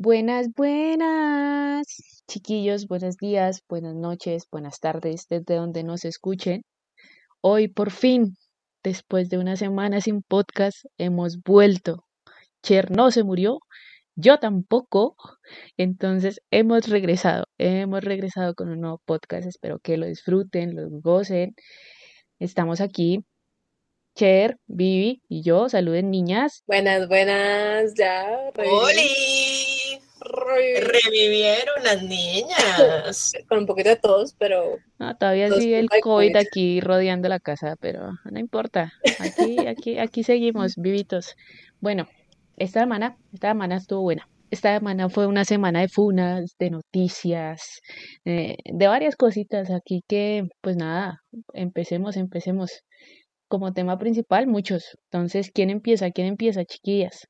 Buenas, buenas, chiquillos, buenos días, buenas noches, buenas tardes, desde donde nos escuchen. Hoy por fin, después de una semana sin podcast, hemos vuelto. Cher no se murió, yo tampoco, entonces hemos regresado, hemos regresado con un nuevo podcast, espero que lo disfruten, lo gocen. Estamos aquí Cher, Vivi y yo. Saluden, niñas. Buenas, buenas, ya. ¡Holi! Revivieron las niñas. Con un poquito de tos, pero. No, todavía sigue el COVID, aquí rodeando la casa, pero no importa. Aquí, aquí, aquí seguimos, vivitos. Bueno, esta semana, esta semana estuvo buena. Esta semana fue una semana de funas, de noticias, eh, de varias cositas aquí que, pues nada, empecemos, empecemos como tema principal muchos. Entonces, ¿quién empieza? ¿Quién empieza, chiquillas?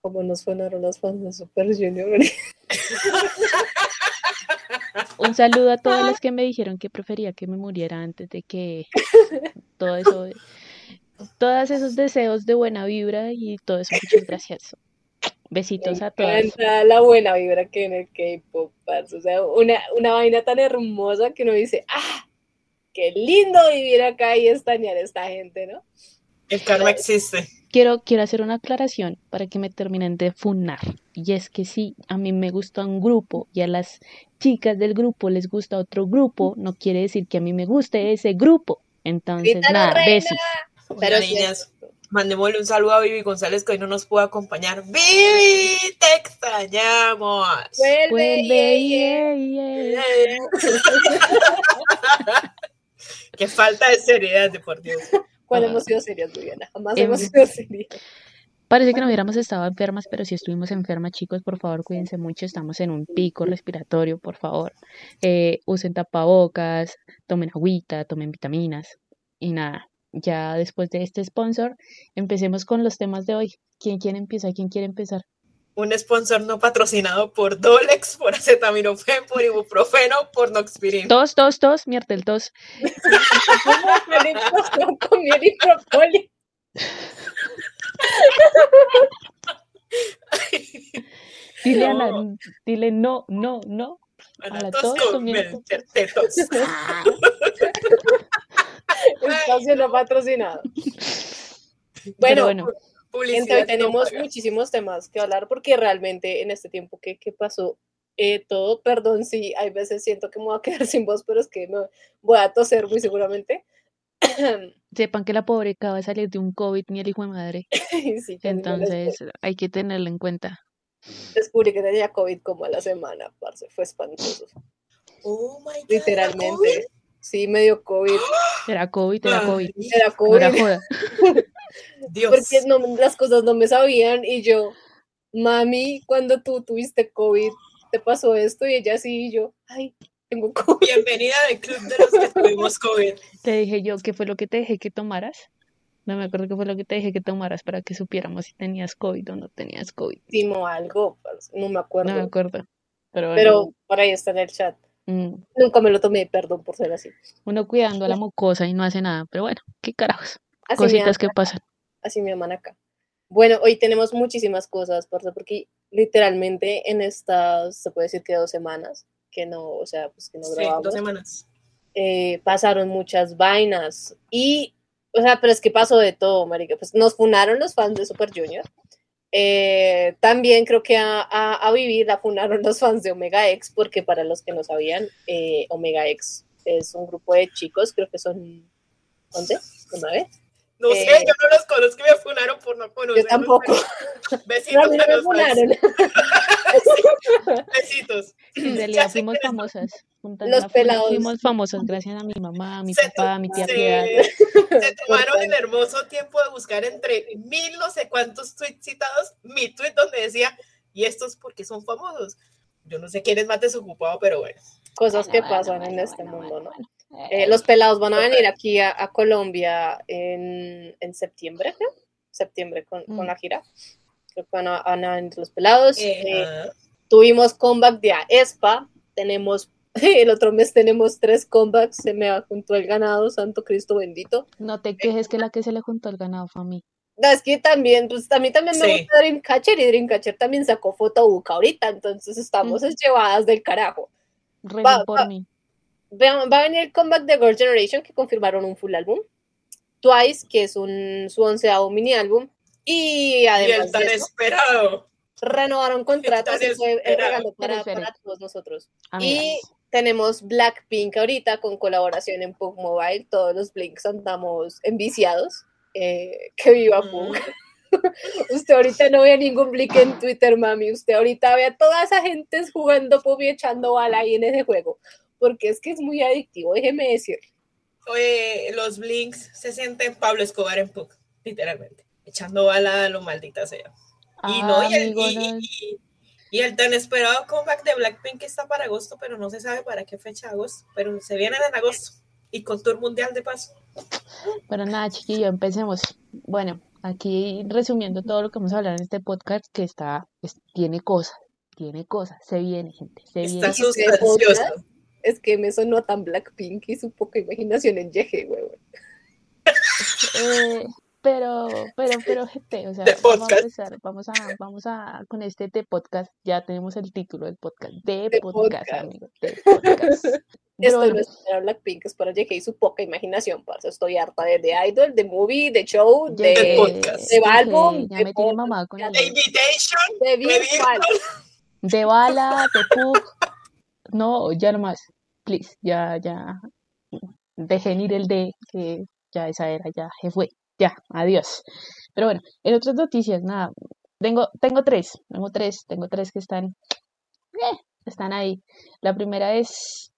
Como nos fueron los fans de Super Junior. Un saludo a todos los que me dijeron que prefería que me muriera antes de que todo eso, todos esos deseos de buena vibra y todo eso. Muchas gracias. Besitos a todos. La buena vibra que en el K-pop, o sea, una, una vaina tan hermosa que uno dice, ah, qué lindo vivir acá y estañar a esta gente, ¿no? El karma existe. Quiero, quiero hacer una aclaración para que me terminen de funar. Y es que si a mí me gusta un grupo y a las chicas del grupo les gusta otro grupo, no quiere decir que a mí me guste ese grupo. Entonces, nada, besos. Pero niñas, mandémosle un saludo a Vivi González que hoy no nos pudo acompañar. ¡Vivi! ¡Te extrañamos! ¡Vuelve! Qué falta de seriedad, de por Dios. ¿Cuándo hemos sido serias, Viviana? Jamás hemos sido serias. Parece que no hubiéramos estado enfermas, pero si estuvimos enfermas, chicos, por favor, cuídense mucho. Estamos en un pico respiratorio, por favor. Eh, usen tapabocas, tomen agüita, tomen vitaminas. Y nada, ya después de este sponsor, empecemos con los temas de hoy. ¿Quién quiere empezar? ¿Quién quiere empezar? Un sponsor no patrocinado por Dolex, por acetaminofén, por ibuprofeno, por Noxpirin. Tos, tos, tos, mierda el tos. con miel y propoli. Dile a la, dile no, no, no. A la, tos, con miel tos. Espacio no patrocinado. Bueno, bueno tenemos muchísimos temas que hablar porque realmente en este tiempo que, pasó eh, todo, perdón si hay veces siento que me voy a quedar sin voz, pero es que me voy a toser muy seguramente. Sepan que la pobre acaba de salir de un COVID ni el hijo de madre. Entonces hay que tenerlo en cuenta. Descubrí que tenía COVID como a la semana, parce, fue espantoso. Oh my God, Literalmente. Sí, medio COVID. Era COVID, era COVID. Era COVID. Dios. Porque no, las cosas no me sabían y yo, mami, cuando tú tuviste COVID, te pasó esto y ella sí y yo, ay, tengo COVID. Bienvenida al club de los que tuvimos COVID. Te dije yo, ¿qué fue lo que te dije que tomaras? No me acuerdo qué fue lo que te dije que tomaras para que supiéramos si tenías COVID o no tenías COVID. Timo algo, no me acuerdo. No me acuerdo. Pero, pero por ahí está en el chat. Mm. Nunca me lo tomé, perdón por ser así. Uno cuidando a la mucosa y no hace nada, pero bueno, qué carajos. Cositas que pasan. Así me aman acá. Bueno, hoy tenemos muchísimas cosas, porque literalmente en estas, se puede decir que dos semanas, que no, o sea, pues que no sí, dos semanas. Eh, pasaron muchas vainas y, o sea, pero es que pasó de todo, marica. Pues nos funaron los fans de Super Junior. Eh, también creo que a, a, Vivir la funaron los fans de Omega X, porque para los que no sabían, eh, Omega X es un grupo de chicos, creo que son 11, ¿no sé, eh, yo no los conozco y me funaron por no conocer. Yo tampoco. Besitos no, me funaron. Besitos. En realidad fuimos famosas. Los pelados. Fuimos famosas gracias a mi mamá, a mi papá, a mi tía se, Se tomaron el hermoso tiempo de buscar entre mil no sé cuántos tweets citados mi tweet donde decía, y estos porque son famosos. Yo no sé quién es más desocupado, pero bueno. Cosas que pasan en este mundo, ¿no? Eh, los pelados van a venir aquí a, Colombia en, septiembre, Septiembre con, mm. la gira. Creo que van a, venir los pelados. Eh, eh, tuvimos comeback de ESPA. Tenemos, el otro mes tenemos tres comebacks. Se me juntó el ganado, Santo Cristo bendito. No te quejes que la que se le juntó el ganado fue a mí. es que también, pues también también me gusta Dreamcatcher y Dreamcatcher también sacó fotobuca ahorita, entonces estamos llevadas del carajo. Va, por mí. Va, a venir el comeback de Girl Generation, que confirmaron un full álbum. Twice, que es un, su onceavo mini álbum. Y además. Y tan esperado. Renovaron contratos y fue el regalo para, para, todos nosotros. Y tenemos Blackpink ahorita con colaboración en Pug Mobile. Todos los Blinks andamos enviciados. Eh, que viva Pug. Usted ahorita no ve ningún Blink en Twitter, mami. Usted ahorita ve a toda esa gente jugando Pug y echando bala ahí en ese juego. Porque es que es muy adictivo, déjeme decir. Oye, los Blinks se sienten Pablo Escobar en Pug, literalmente. Echando bala a lo maldita sea. y no, y el, y el tan esperado comeback de Blackpink está para agosto, pero no se sabe para qué fecha agosto, pero se vienen en agosto y con tour mundial de paso. Pero nada, chiquillo, empecemos. Bueno, aquí resumiendo todo lo que vamos a hablar en este podcast, que está, tiene cosas, tiene cosas, se viene, gente, se está viene. Es que me sonó tan Blackpink y su poca imaginación en Yeje, huevón. Eh, pero, pero, pero, gente, o sea, vamos a empezar, vamos a, vamos a, con este de podcast, ya tenemos el título del podcast, de, podcast, amigos, de podcast. Esto no es para Blackpink, es para JK y su poca imaginación, parce. Estoy harta de, de Idol, de movie, de show, de, de podcast. De álbum, ya me tiene mamá con el de Invitation, de, virtual. de bala, de pug. No, ya nomás, please, ya, ya. Dejen ir el de, que ya esa era, ya se fue ya, adiós. Pero bueno, en otras noticias, nada, tengo, tengo tres, tengo tres, tengo tres que están, eh, están ahí. La primera es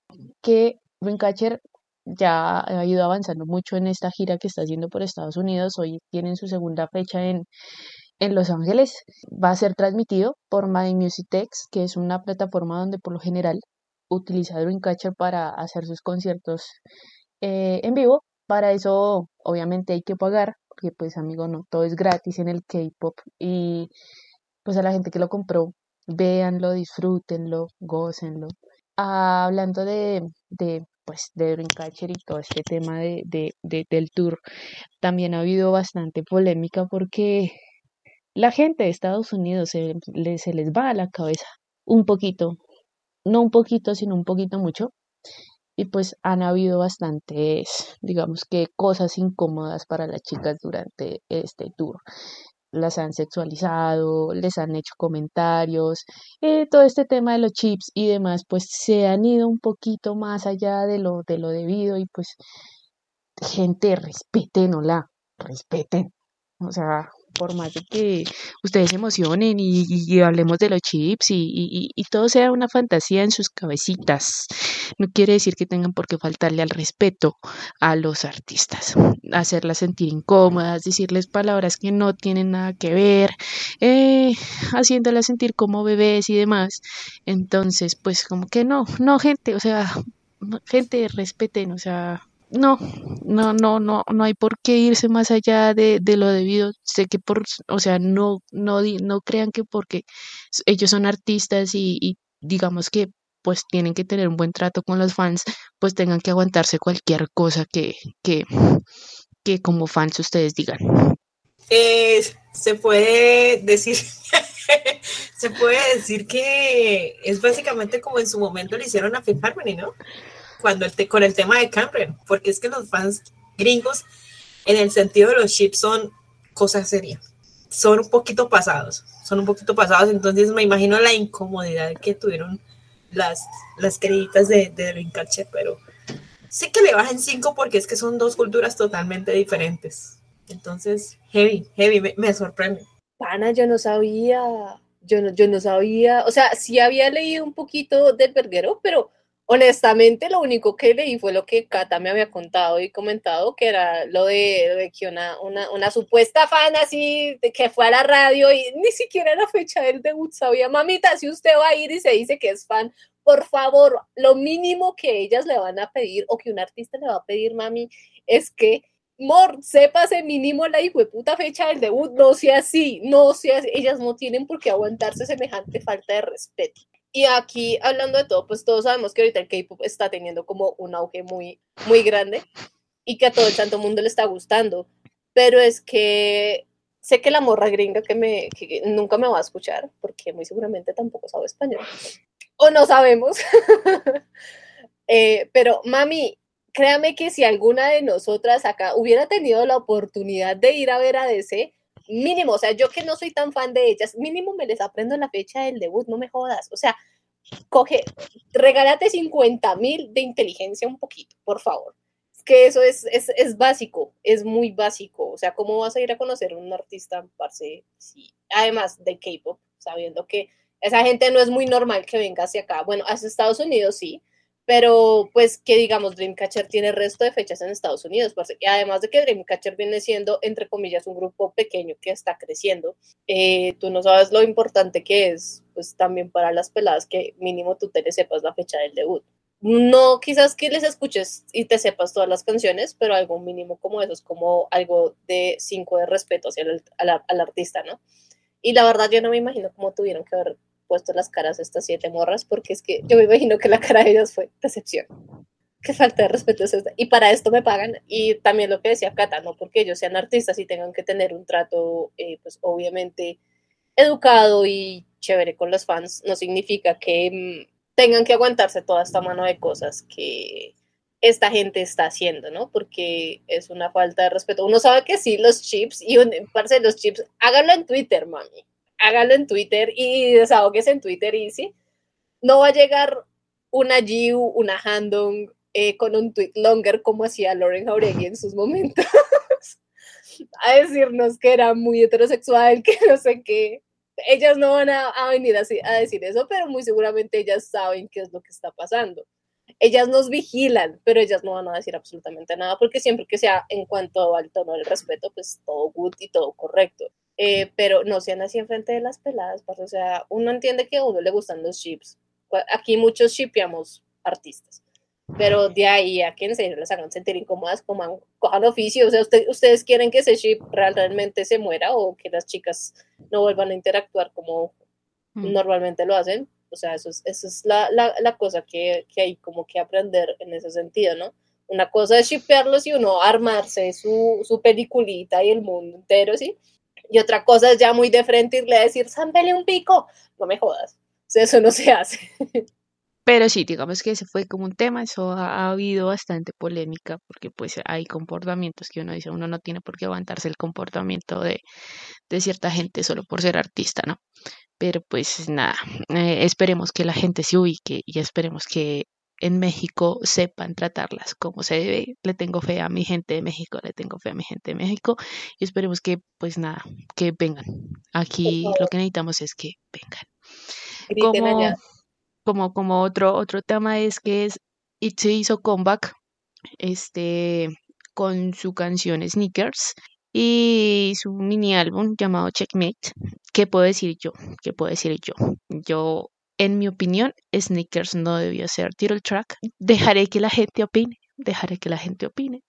que Dreamcatcher ya ha ido avanzando mucho en esta gira que está haciendo por Estados Unidos. Hoy tienen su segunda fecha en, en Los Ángeles. Va a ser transmitido por My Music que es una plataforma donde por lo general utiliza Dreamcatcher para hacer sus conciertos eh, en vivo. Para eso, obviamente, hay que pagar, porque pues, amigo, no, todo es gratis en el K-pop. Y pues a la gente que lo compró, véanlo, disfrútenlo, gócenlo. Hablando de, de pues de Dreamcatcher y todo este tema de, de, del tour, también ha habido bastante polémica porque la gente de Estados Unidos se, se les va a la cabeza un poquito, no un poquito, sino un poquito mucho, y pues han habido bastantes, digamos que cosas incómodas para las chicas durante este tour. Las han sexualizado, les han hecho comentarios, eh, todo este tema de los chips y demás, pues se han ido un poquito más allá de lo, de lo debido y pues gente, respeten, la respeten. O sea, por más de que ustedes se emocionen y, hablemos de los chips y, todo sea una fantasía en sus cabecitas, no quiere decir que tengan por qué faltarle al respeto a los artistas, hacerlas sentir incómodas, decirles palabras que no tienen nada que ver, eh, haciéndolas sentir como bebés y demás. Entonces, pues como que no, no gente, o sea, gente respeten, o sea, no, no, no, no, no hay por qué irse más allá de, de lo debido. Sé que por, o sea, no, no, no crean que porque ellos son artistas y, y digamos que pues tienen que tener un buen trato con los fans, pues tengan que aguantarse cualquier cosa que, que, que como fans ustedes digan. Eh, se puede decir, se puede decir que es básicamente como en su momento le hicieron a Fifth Harmony, ¿no? Cuando el con el tema de Cameron, porque es que los fans gringos, en el sentido de los chips, son cosas serias. Son un poquito pasados, son un poquito pasados, entonces me imagino la incomodidad que tuvieron las, las creditas de, de Dreamcatcher, pero sí que le bajen cinco porque es que son dos culturas totalmente diferentes. Entonces, heavy, heavy, me, sorprende. Pana, yo no sabía, yo no, yo no sabía, o sea, sí había leído un poquito del verguero, pero Honestamente, lo único que leí fue lo que Cata me había contado y comentado, que era lo de, que una, una, supuesta fan así, de que fue a la radio y ni siquiera la fecha del debut sabía, mamita, si usted va a ir y se dice que es fan, por favor, lo mínimo que ellas le van a pedir o que un artista le va a pedir, mami, es que Mor, sépase mínimo la hijo de puta fecha del debut, no sea así, no sea así. ellas no tienen por qué aguantarse semejante falta de respeto. Y aquí, hablando de todo, pues todos sabemos que ahorita el K-pop está teniendo como un auge muy, muy grande y que a todo el santo mundo le está gustando. Pero es que sé que la morra gringa que, me, que nunca me va a escuchar, porque muy seguramente tampoco sabe español, o no sabemos, eh, pero mami, créame que si alguna de nosotras acá hubiera tenido la oportunidad de ir a ver a DC, mínimo, o sea, yo que no soy tan fan de ellas, mínimo me les aprendo la fecha del debut, no me jodas, o sea, coge, regálate 50 mil de inteligencia un poquito, por favor. Que eso es, es, es, básico, es muy básico, o sea, ¿cómo vas a ir a conocer a un artista, parce, sí, además de K-pop, sabiendo que esa gente no es muy normal que venga hacia acá, bueno, hacia Estados Unidos sí, pero pues que digamos Dreamcatcher tiene resto de fechas en Estados Unidos, y además de que Dreamcatcher viene siendo, entre comillas, un grupo pequeño que está creciendo, eh, tú no sabes lo importante que es, pues también para las peladas que mínimo tú te le sepas la fecha del debut. No quizás que les escuches y te sepas todas las canciones, pero algo mínimo como eso es como algo de cinco de respeto hacia el, al, al artista, ¿no? Y la verdad yo no me imagino cómo tuvieron que ver puesto las caras a estas siete morras, porque es que yo me imagino que la cara de ellas fue decepción. Qué falta de respeto es esta. Y para esto me pagan. Y también lo que decía Cata, no porque ellos sean artistas y tengan que tener un trato, eh, pues obviamente educado y chévere con los fans, no significa que mm, tengan que aguantarse toda esta mano de cosas que esta gente está haciendo, ¿no? Porque es una falta de respeto. Uno sabe que sí, los chips, y un, parce, los chips, háganlo en Twitter, mami hágalo en Twitter y desahogues en Twitter y sí, no va a llegar una Jiu, una Handong eh, con un tweet longer como hacía Lauren Jauregui en sus momentos, a decirnos que era muy heterosexual, que no sé qué. Ellas no van a, venir a, a decir eso, pero muy seguramente ellas saben qué es lo que está pasando ellas nos vigilan, pero ellas no van a decir absolutamente nada, porque siempre que sea en cuanto al tono del respeto, pues todo good y todo correcto. Eh, pero no sean así enfrente de las peladas, o sea, uno entiende que a uno le gustan los chips. Aquí muchos shipeamos artistas, pero de ahí a que en serio les hagan sentir incómodas, como cojan oficio, o sea, ustedes quieren que ese chip realmente se muera o que las chicas no vuelvan a interactuar como mm. normalmente lo hacen, o sea, eso es, eso es la, la, la cosa que, que, hay como que aprender en ese sentido, ¿no? Una cosa es shipearlos y uno armarse su, su peliculita y el mundo entero, ¿sí? Y otra cosa es ya muy de frente irle a decir, zámbele un pico. No me jodas. Eso no se hace. Pero sí, digamos que ese fue como un tema, eso ha, habido bastante polémica, porque pues hay comportamientos que uno dice, uno no tiene por qué aguantarse el comportamiento de, de cierta gente solo por ser artista, ¿no? Pero pues nada, eh, esperemos que la gente se ubique y esperemos que en México sepan tratarlas como se debe. Le tengo fe a mi gente de México, le tengo fe a mi gente de México y esperemos que, pues nada, que vengan. Aquí lo que necesitamos es que vengan. Como, como, como otro, otro tema es que es se hizo comeback este, con su canción Sneakers y su mini álbum llamado Checkmate. ¿Qué puedo decir yo? ¿Qué puedo decir yo? Yo en mi opinión, Sneakers no debió ser title track. Dejaré que la gente opine, dejaré que la gente opine.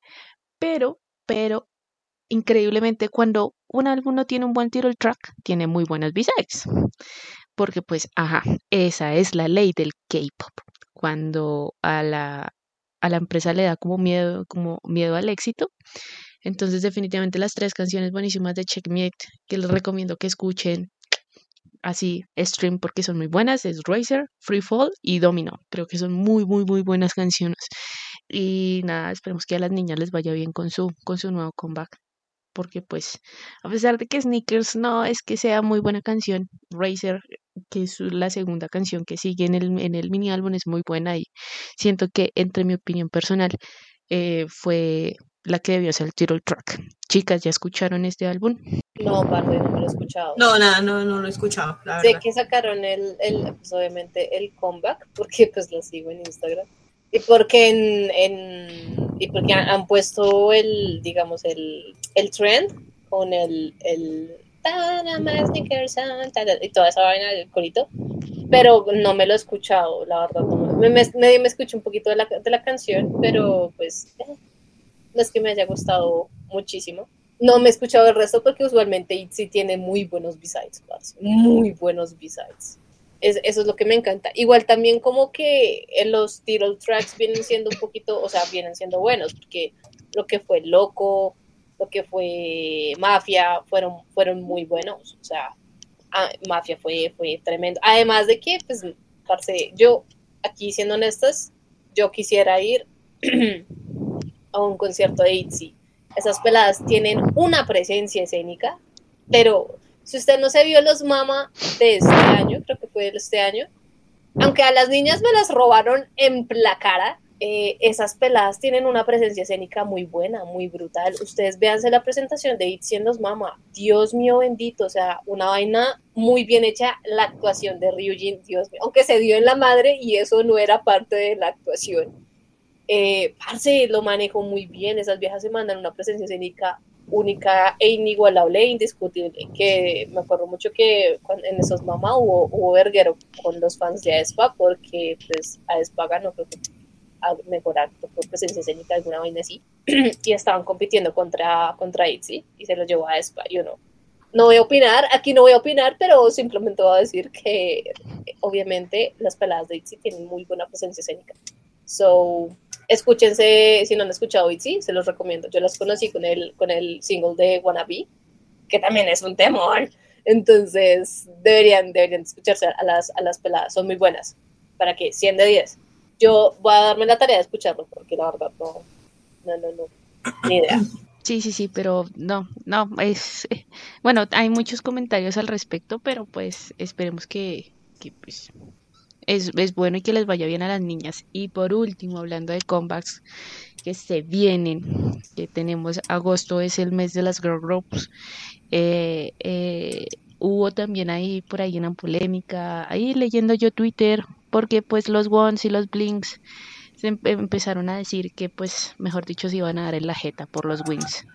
Pero, pero, increíblemente, cuando un álbum no tiene un buen title track, tiene muy buenas B-sides. Porque, pues, ajá, esa es la ley del K-pop. Cuando a la, a la empresa le da como miedo, como miedo al éxito, entonces, definitivamente las tres canciones buenísimas de Checkmate que les recomiendo que escuchen así stream porque son muy buenas, es Racer, Free Fall y Domino. Creo que son muy, muy, muy buenas canciones. Y nada, esperemos que a las niñas les vaya bien con su, con su nuevo comeback. Porque pues, a pesar de que Sneakers no es que sea muy buena canción, Racer, que es la segunda canción que sigue en el, en el mini álbum, es muy buena y siento que entre mi opinión personal eh, fue la que debió ser el title track. Chicas, ¿ya escucharon este álbum? No, parte, no lo he escuchado. No, nada, no, no lo he escuchado. sé que sacaron el, el, pues obviamente el comeback, porque pues lo sigo en Instagram. Y porque en, en y porque han, puesto el, digamos, el, el trend con el, el y toda esa vaina del corito, pero no me lo he escuchado, la verdad. me, me, me, escucho un poquito de la, de la canción, pero pues eh, no es que me haya gustado muchísimo. No me he escuchado el resto porque usualmente sí tiene muy buenos B-sides, muy buenos B-sides. Es, eso es lo que me encanta. Igual también como que los title tracks vienen siendo un poquito, o sea, vienen siendo buenos, porque lo que fue Loco, lo que fue Mafia, fueron, fueron muy buenos. O sea, ah, Mafia fue, fue tremendo. Además de que, pues, parce, yo, aquí siendo honestas, yo quisiera ir a un concierto de ITZY. Esas peladas tienen una presencia escénica, pero si usted no se vio los Mama de este año, creo que fue de este año, aunque a las niñas me las robaron en la cara, eh, esas peladas tienen una presencia escénica muy buena, muy brutal. Ustedes véanse la presentación de Itzy en los Mama. Dios mío bendito, o sea, una vaina muy bien hecha. La actuación de Ryujin, Dios mío, aunque se dio en la madre y eso no era parte de la actuación. Eh, parce, lo manejó muy bien. Esas viejas se mandan una presencia escénica única e inigualable e indiscutible. Que me acuerdo mucho que en esos Mama hubo, hubo verguero con los fans de Aespa porque pues Aespa ganó creo que a mejorar por presencia escénica, alguna vaina así, y estaban compitiendo contra, contra Itzy y se los llevó a Espa, yo no. No voy a opinar, aquí no voy a opinar, pero simplemente voy a decir que obviamente las peladas de Itzy tienen muy buena presencia escénica. So, escúchense, si no han escuchado Itzy, se los recomiendo. Yo las conocí con el, con el single de Wannabe, que también es un temor. Entonces, deberían, deberían escucharse a las, a las peladas, son muy buenas. Para que 100 de 10 yo voy a darme la tarea de escucharlo, porque la verdad no, no, no, no, ni idea. Sí, sí, sí, pero no, no, es, bueno, hay muchos comentarios al respecto, pero pues esperemos que, que pues, es, es, bueno y que les vaya bien a las niñas. Y por último, hablando de comebacks que se vienen, que tenemos agosto es el mes de las girl groups, eh, eh, hubo también ahí por ahí una polémica, ahí leyendo yo Twitter, porque pues los Ones y los Blinks se empezaron a decir que pues mejor dicho se iban a dar en la jeta por los Wings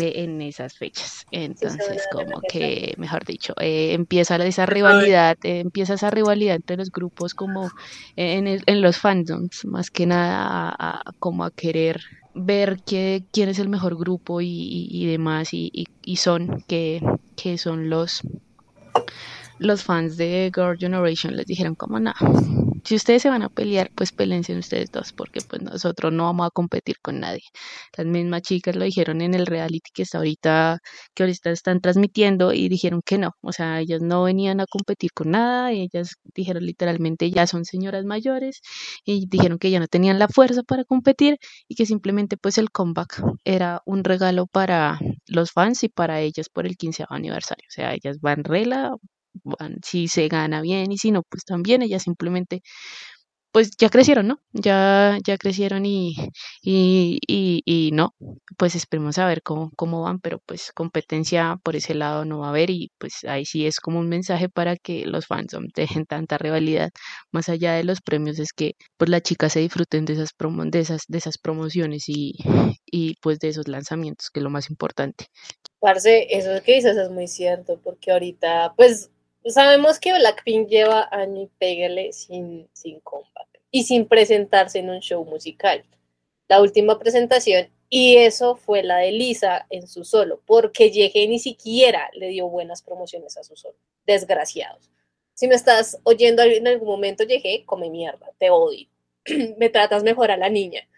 en esas fechas. Entonces, como que, mejor dicho, eh, empieza esa rivalidad, eh, empieza esa rivalidad entre los grupos como en, en los fandoms, más que nada como a querer ver que, quién es el mejor grupo y, y, demás, y, y, son, que, que son los los fans de Girl Generation les dijeron como no, si ustedes se van a pelear, pues pelense ustedes dos, porque pues nosotros no vamos a competir con nadie. Las mismas chicas lo dijeron en el reality que está ahorita, que ahorita están transmitiendo y dijeron que no, o sea, ellas no venían a competir con nada, ellas dijeron literalmente ya son señoras mayores y dijeron que ya no tenían la fuerza para competir y que simplemente pues el comeback era un regalo para los fans y para ellas por el 15 aniversario, o sea, ellas van rela, si se gana bien y si no, pues también ellas simplemente pues ya crecieron, ¿no? Ya, ya crecieron y, y, y, no, pues esperemos a ver cómo, cómo van, pero pues competencia por ese lado no va a haber y pues ahí sí es como un mensaje para que los fans dejen tanta rivalidad, más allá de los premios, es que pues las chicas se disfruten de esas, promo de esas, de esas promociones y, y pues de esos lanzamientos, que es lo más importante. Parce, eso que dices es muy cierto, porque ahorita, pues Sabemos que Blackpink lleva año y pégale sin, sin comeback y sin presentarse en un show musical. La última presentación, y eso fue la de Lisa en su solo, porque llegué ni siquiera le dio buenas promociones a su solo. Desgraciados. Si me estás oyendo en algún momento, llegué, come mierda, te odio. me tratas mejor a la niña.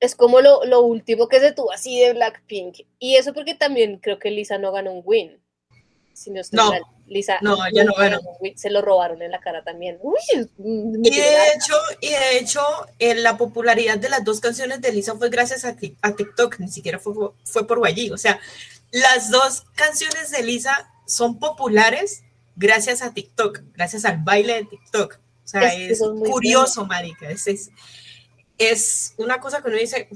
Es como lo, lo último que se tuvo así de Blackpink. Y eso porque también creo que Lisa no ganó un win no, Lisa, no, ya no bueno. Se lo robaron en la cara también. y de hecho, y de hecho la popularidad de las dos canciones de Lisa fue gracias a, a TikTok, ni siquiera fue, fue por allí. O sea, las dos canciones de Lisa son populares gracias a TikTok, gracias al baile de TikTok. O sea, es, curioso, marica. Es, es, es, una cosa que uno dice,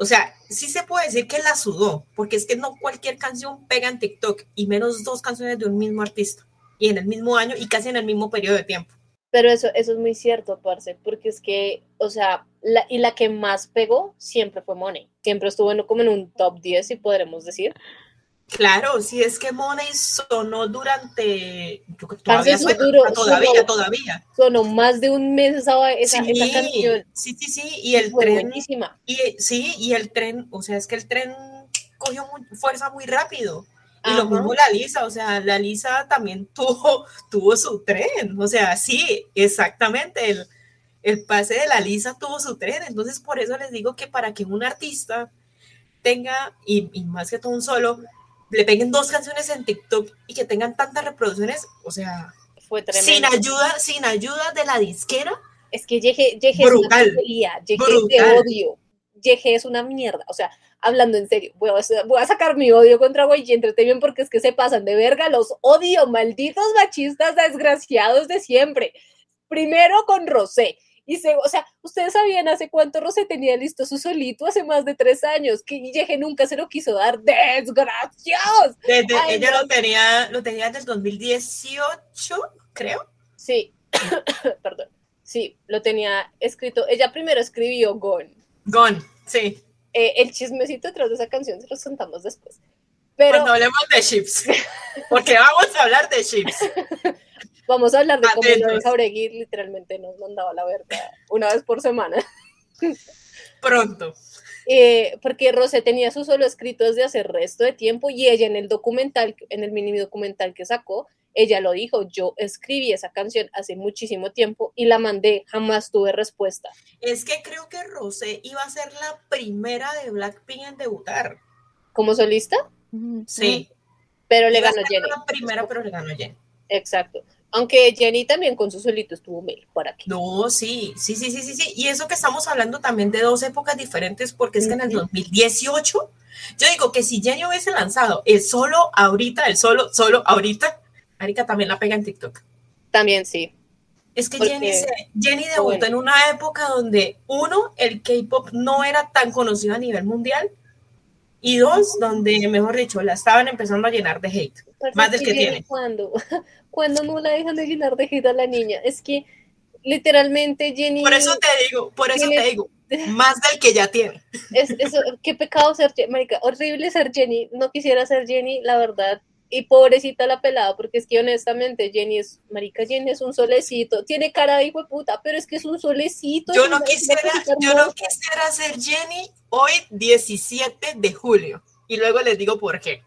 o sea, sí se puede decir que la sudó, porque es que no cualquier canción pega en TikTok y menos dos canciones de un mismo artista y en el mismo año y casi en el mismo periodo de tiempo. Pero eso, eso es muy cierto, Parce, porque es que, o sea, la, y la que más pegó siempre fue Money. Siempre estuvo en, como en un top 10, si podremos decir. Claro, si es que Money sonó durante. Todavía, suena, todavía, todavía. Sonó más de un mes esa, esa, canción. Sí, sí, sí. Y el tren. Buenísima. Y, sí, y el tren, o sea, es que el tren cogió fuerza muy rápido. Y lo mismo la Lisa, o sea, la Lisa también tuvo, tuvo su tren. O sea, sí, exactamente. El, el pase de la Lisa tuvo su tren. Entonces, por eso les digo que para que un artista tenga, y, y más que todo un solo, le peguen dos canciones en TikTok y que tengan tantas reproducciones, o sea, Fue tremendo. sin ayuda, sin ayuda de la disquera, Es que Yeje, Yeje es una Brutal. Yeje te odio. Yeje es una mierda. O sea, hablando en serio, voy a, voy a sacar mi odio contra Guay Entertainment porque es que se pasan de verga. Los odio, malditos machistas desgraciados de siempre. Primero con Rosé. Y se, o sea, ustedes sabían hace cuánto Rosé tenía listo su solito, hace más de tres años, que Yeje nunca se lo quiso dar. ¡Desgraciados! desde, Ay, ella no. lo tenía, lo tenía desde el 2018, creo. Sí, perdón. Sí, lo tenía escrito. Ella primero escribió Gone. Gone, sí. Eh, el chismecito detrás de esa canción se los contamos después. Pero Cuando hablemos de chips, porque vamos a hablar de chips. vamos a hablar de cómo. Lorenz Jauregui literalmente nos mandaba la verga una vez por semana. Pronto. Eh, porque Rosé tenía su solo escrito desde hace resto de tiempo y ella en el documental, en el mini documental que sacó, ella lo dijo, yo escribí esa canción hace muchísimo tiempo y la mandé, jamás tuve respuesta. Es que creo que Rosé iba a ser la primera de Blackpink en debutar. Como solista. Sí. pero le Iba a ganó Jenny. la primera, pero le ganó Jenny. Exacto. Aunque Jenny también con su solito estuvo mail por aquí. No, sí, sí, sí, sí, sí, sí. Y eso que estamos hablando también de dos épocas diferentes, porque es que en el Ujú. 2018, yo digo que si Jenny hubiese lanzado el solo ahorita, el solo, solo ahorita, Arika también la pega en TikTok. También sí. Es que Jenny, se- Jenny debutó bueno. en una época donde, uno, el K-pop no era tan conocido a nivel mundial, y dos, donde, mejor dicho, la estaban empezando a llenar de hate. Más del que tiene. ¿Cuándo? ¿Cuándo no la dejan de llenar de hate a la niña? Es que literalmente Jenny. Por eso te digo, por eso Tiene- te digo, más del que ya tiene. Es, eso, qué pecado ser Jenny. Marica, horrible ser Jenny. No quisiera ser Jenny, la verdad. Y pobrecita la pelada, porque es que honestamente Jenny es, marica, Jenny es un solecito, tiene cara de hijo de puta, pero es que es un solecito. Yo no quisiera, yo no quisiera ser Jenny hoy 17 de julio. Y luego les digo por qué.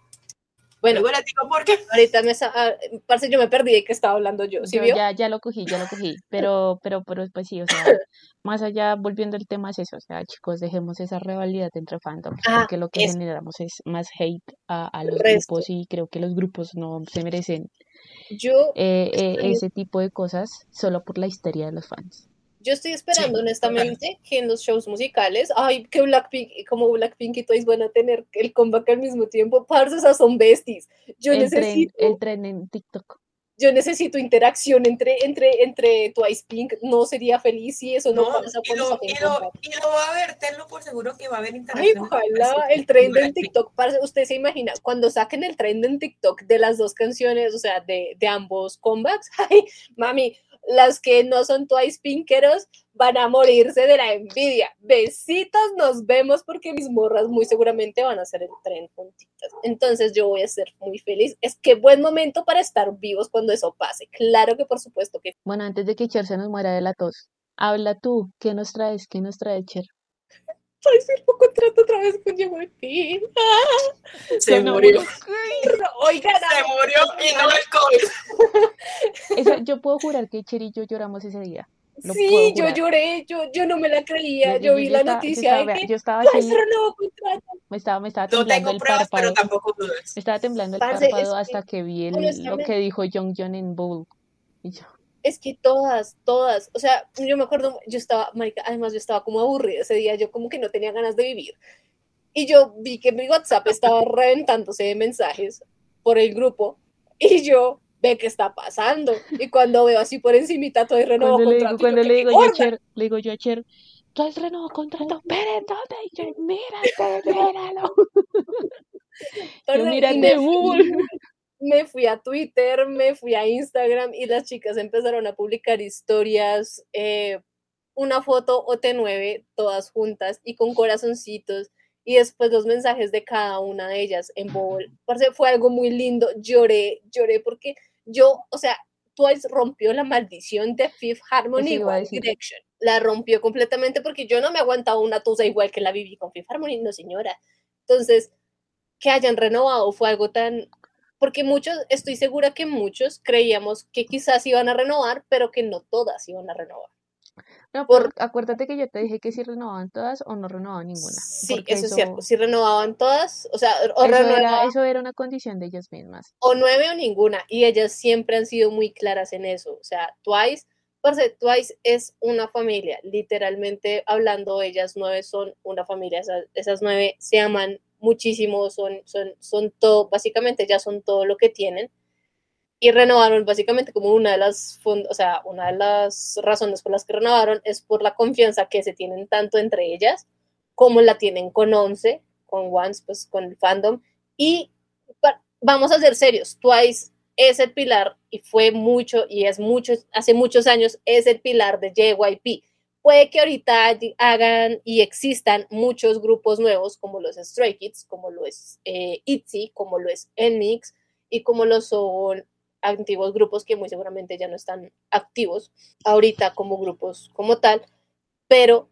Bueno, Luego les digo por qué. ahorita me, ah, parce, yo me perdí de qué estaba hablando yo, ¿sí Yo vio? ya, ya lo cogí, ya lo cogí, pero, pero, pero pues sí, o sea, más allá, volviendo al tema es eso, o sea, chicos, dejemos esa rivalidad entre fandoms, Ah, porque lo que generamos es más hate a, a los Resto. grupos y creo que los grupos no se merecen Yo eh, eh, ese tipo de cosas solo por la histeria de los fans. Yo estoy esperando Sí, honestamente que en los shows musicales, ay, que Blackpink, como Blackpink y Twice van a tener el comeback al mismo tiempo, parce, esas son besties. Yo El tren, necesito, el tren en TikTok. yo necesito interacción entre, entre, entre Twice Pink, no sería feliz si eso no, No, pasa y, lo, y, lo, y lo va a ver, tenlo por seguro que va a haber Ay, interacción. ojalá el trend en TikTok, parce, usted se imagina, cuando saquen el trend en TikTok de las dos canciones, o sea, de, de ambos comebacks, ay, mami, las que no son Twice Pinkeros van a morirse de la envidia. Besitos, nos vemos porque mis morras muy seguramente van a hacer el tren juntitas. Entonces yo voy a ser muy feliz. Es que buen momento para estar vivos cuando eso pase. Claro que por supuesto que Bueno, antes de que Cher se nos muera de la tos, habla tú, ¿qué nos traes? ¿Qué nos trae Cher? Ay, firmo contrato otra vez con JYP. Se Bueno, murió. Oigan, Se murió y no el COVID. Yo puedo jurar que Cher y yo lloramos ese día. Lo sí, yo lloré, yo, yo no me la creía. Yo, vi la estaba- noticia estaba, de que yo estaba así, me estaba, me estaba No temblando tengo el pruebas, pero tampoco dudas. Me estaba temblando el Parce, párpado hasta que vi el, lo que dijo Jong John en Bowl. Y yo, Es que todas, todas, o sea, yo me acuerdo, yo estaba, marica, además yo estaba como aburrida ese día, yo como que no tenía ganas de vivir. Y yo vi que mi WhatsApp estaba reventándose de mensajes por el grupo y yo ve qué está pasando. Y cuando veo así por encimita todo el renuevo cuando le digo, contrato, y yo, cuando ¿qué le digo yo a gorda? Cher, le digo yo a Cher, tú has renovado contrato, esperen, ¿dónde? Y yo, mírate, míralo. Yo, mírate, Google. Me fui a Twitter, me fui a Instagram y las chicas empezaron a publicar historias, eh, una foto OT9, todas juntas y con corazoncitos y después los mensajes de cada una de ellas en bowl. Parce, fue algo muy lindo, lloré, lloré porque yo, o sea, Twice rompió la maldición de Fifth Harmony One. Direction. La rompió completamente porque yo no me aguantaba una tusa igual que la viví con Fifth Harmony, no señora. Entonces, que hayan renovado fue algo tan... Porque muchos, estoy segura que muchos creíamos que quizás iban a renovar, pero que no todas iban a renovar. No, Por- acuérdate que yo te dije que si renovaban todas o no renovaban ninguna. Sí, eso, es cierto. Si renovaban todas, o sea, o, eso era, eso era una condición de ellas mismas. o nueve o ninguna. Y ellas siempre han sido muy claras en eso. O sea, Twice, parce, Twice es una familia. Literalmente hablando, ellas nueve son una familia. Esas, esas nueve se aman muchísimo, son, son, son todo, básicamente ya son todo lo que tienen. Y renovaron básicamente como una de las, o sea, una de las razones por las que renovaron es por la confianza que se tienen tanto entre ellas como la tienen con Once, con Once, pues con el fandom. Y vamos a ser serios, Twice es el pilar y fue mucho y es mucho, hace muchos años es el pilar de JYP. Puede que ahorita hagan y existan muchos grupos nuevos como los Stray Kids, como lo es eh, ITZY, como lo es NMIX y como lo son antiguos grupos que muy seguramente ya no están activos ahorita como grupos como tal, pero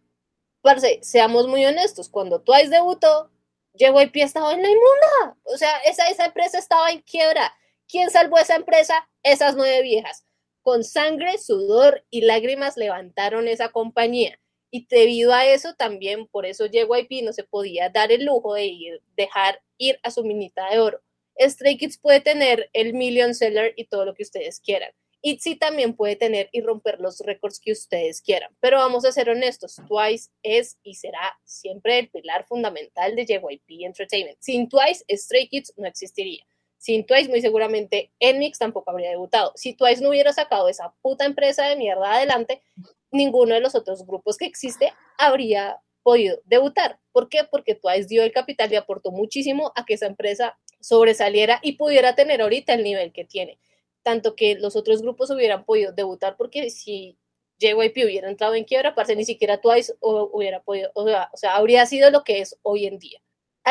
parce, seamos muy honestos, cuando Twice debutó, JYP estaba en la inmunda, o sea, esa, esa empresa estaba en quiebra. ¿Quién salvó esa empresa? Esas nueve viejas. Con sangre, sudor y lágrimas levantaron esa compañía. Y debido a eso también, por eso JYP no se podía dar el lujo de ir, dejar ir a su minita de oro. Stray Kids puede tener el million seller y todo lo que ustedes quieran. ITZY también puede tener y romper los récords que ustedes quieran. Pero vamos a ser honestos, Twice es y será siempre el pilar fundamental de JYP Entertainment. Sin Twice, Stray Kids no existiría. Sin Twice, muy seguramente NMIX tampoco habría debutado. Si Twice no hubiera sacado esa puta empresa de mierda adelante, ninguno de los otros grupos que existe habría podido debutar. ¿Por qué? Porque Twice dio el capital y aportó muchísimo a que esa empresa sobresaliera y pudiera tener ahorita el nivel que tiene. Tanto que los otros grupos hubieran podido debutar porque si JYP hubiera entrado en quiebra, parce, ni siquiera Twice hubiera podido, o sea, o sea, habría sido lo que es hoy en día.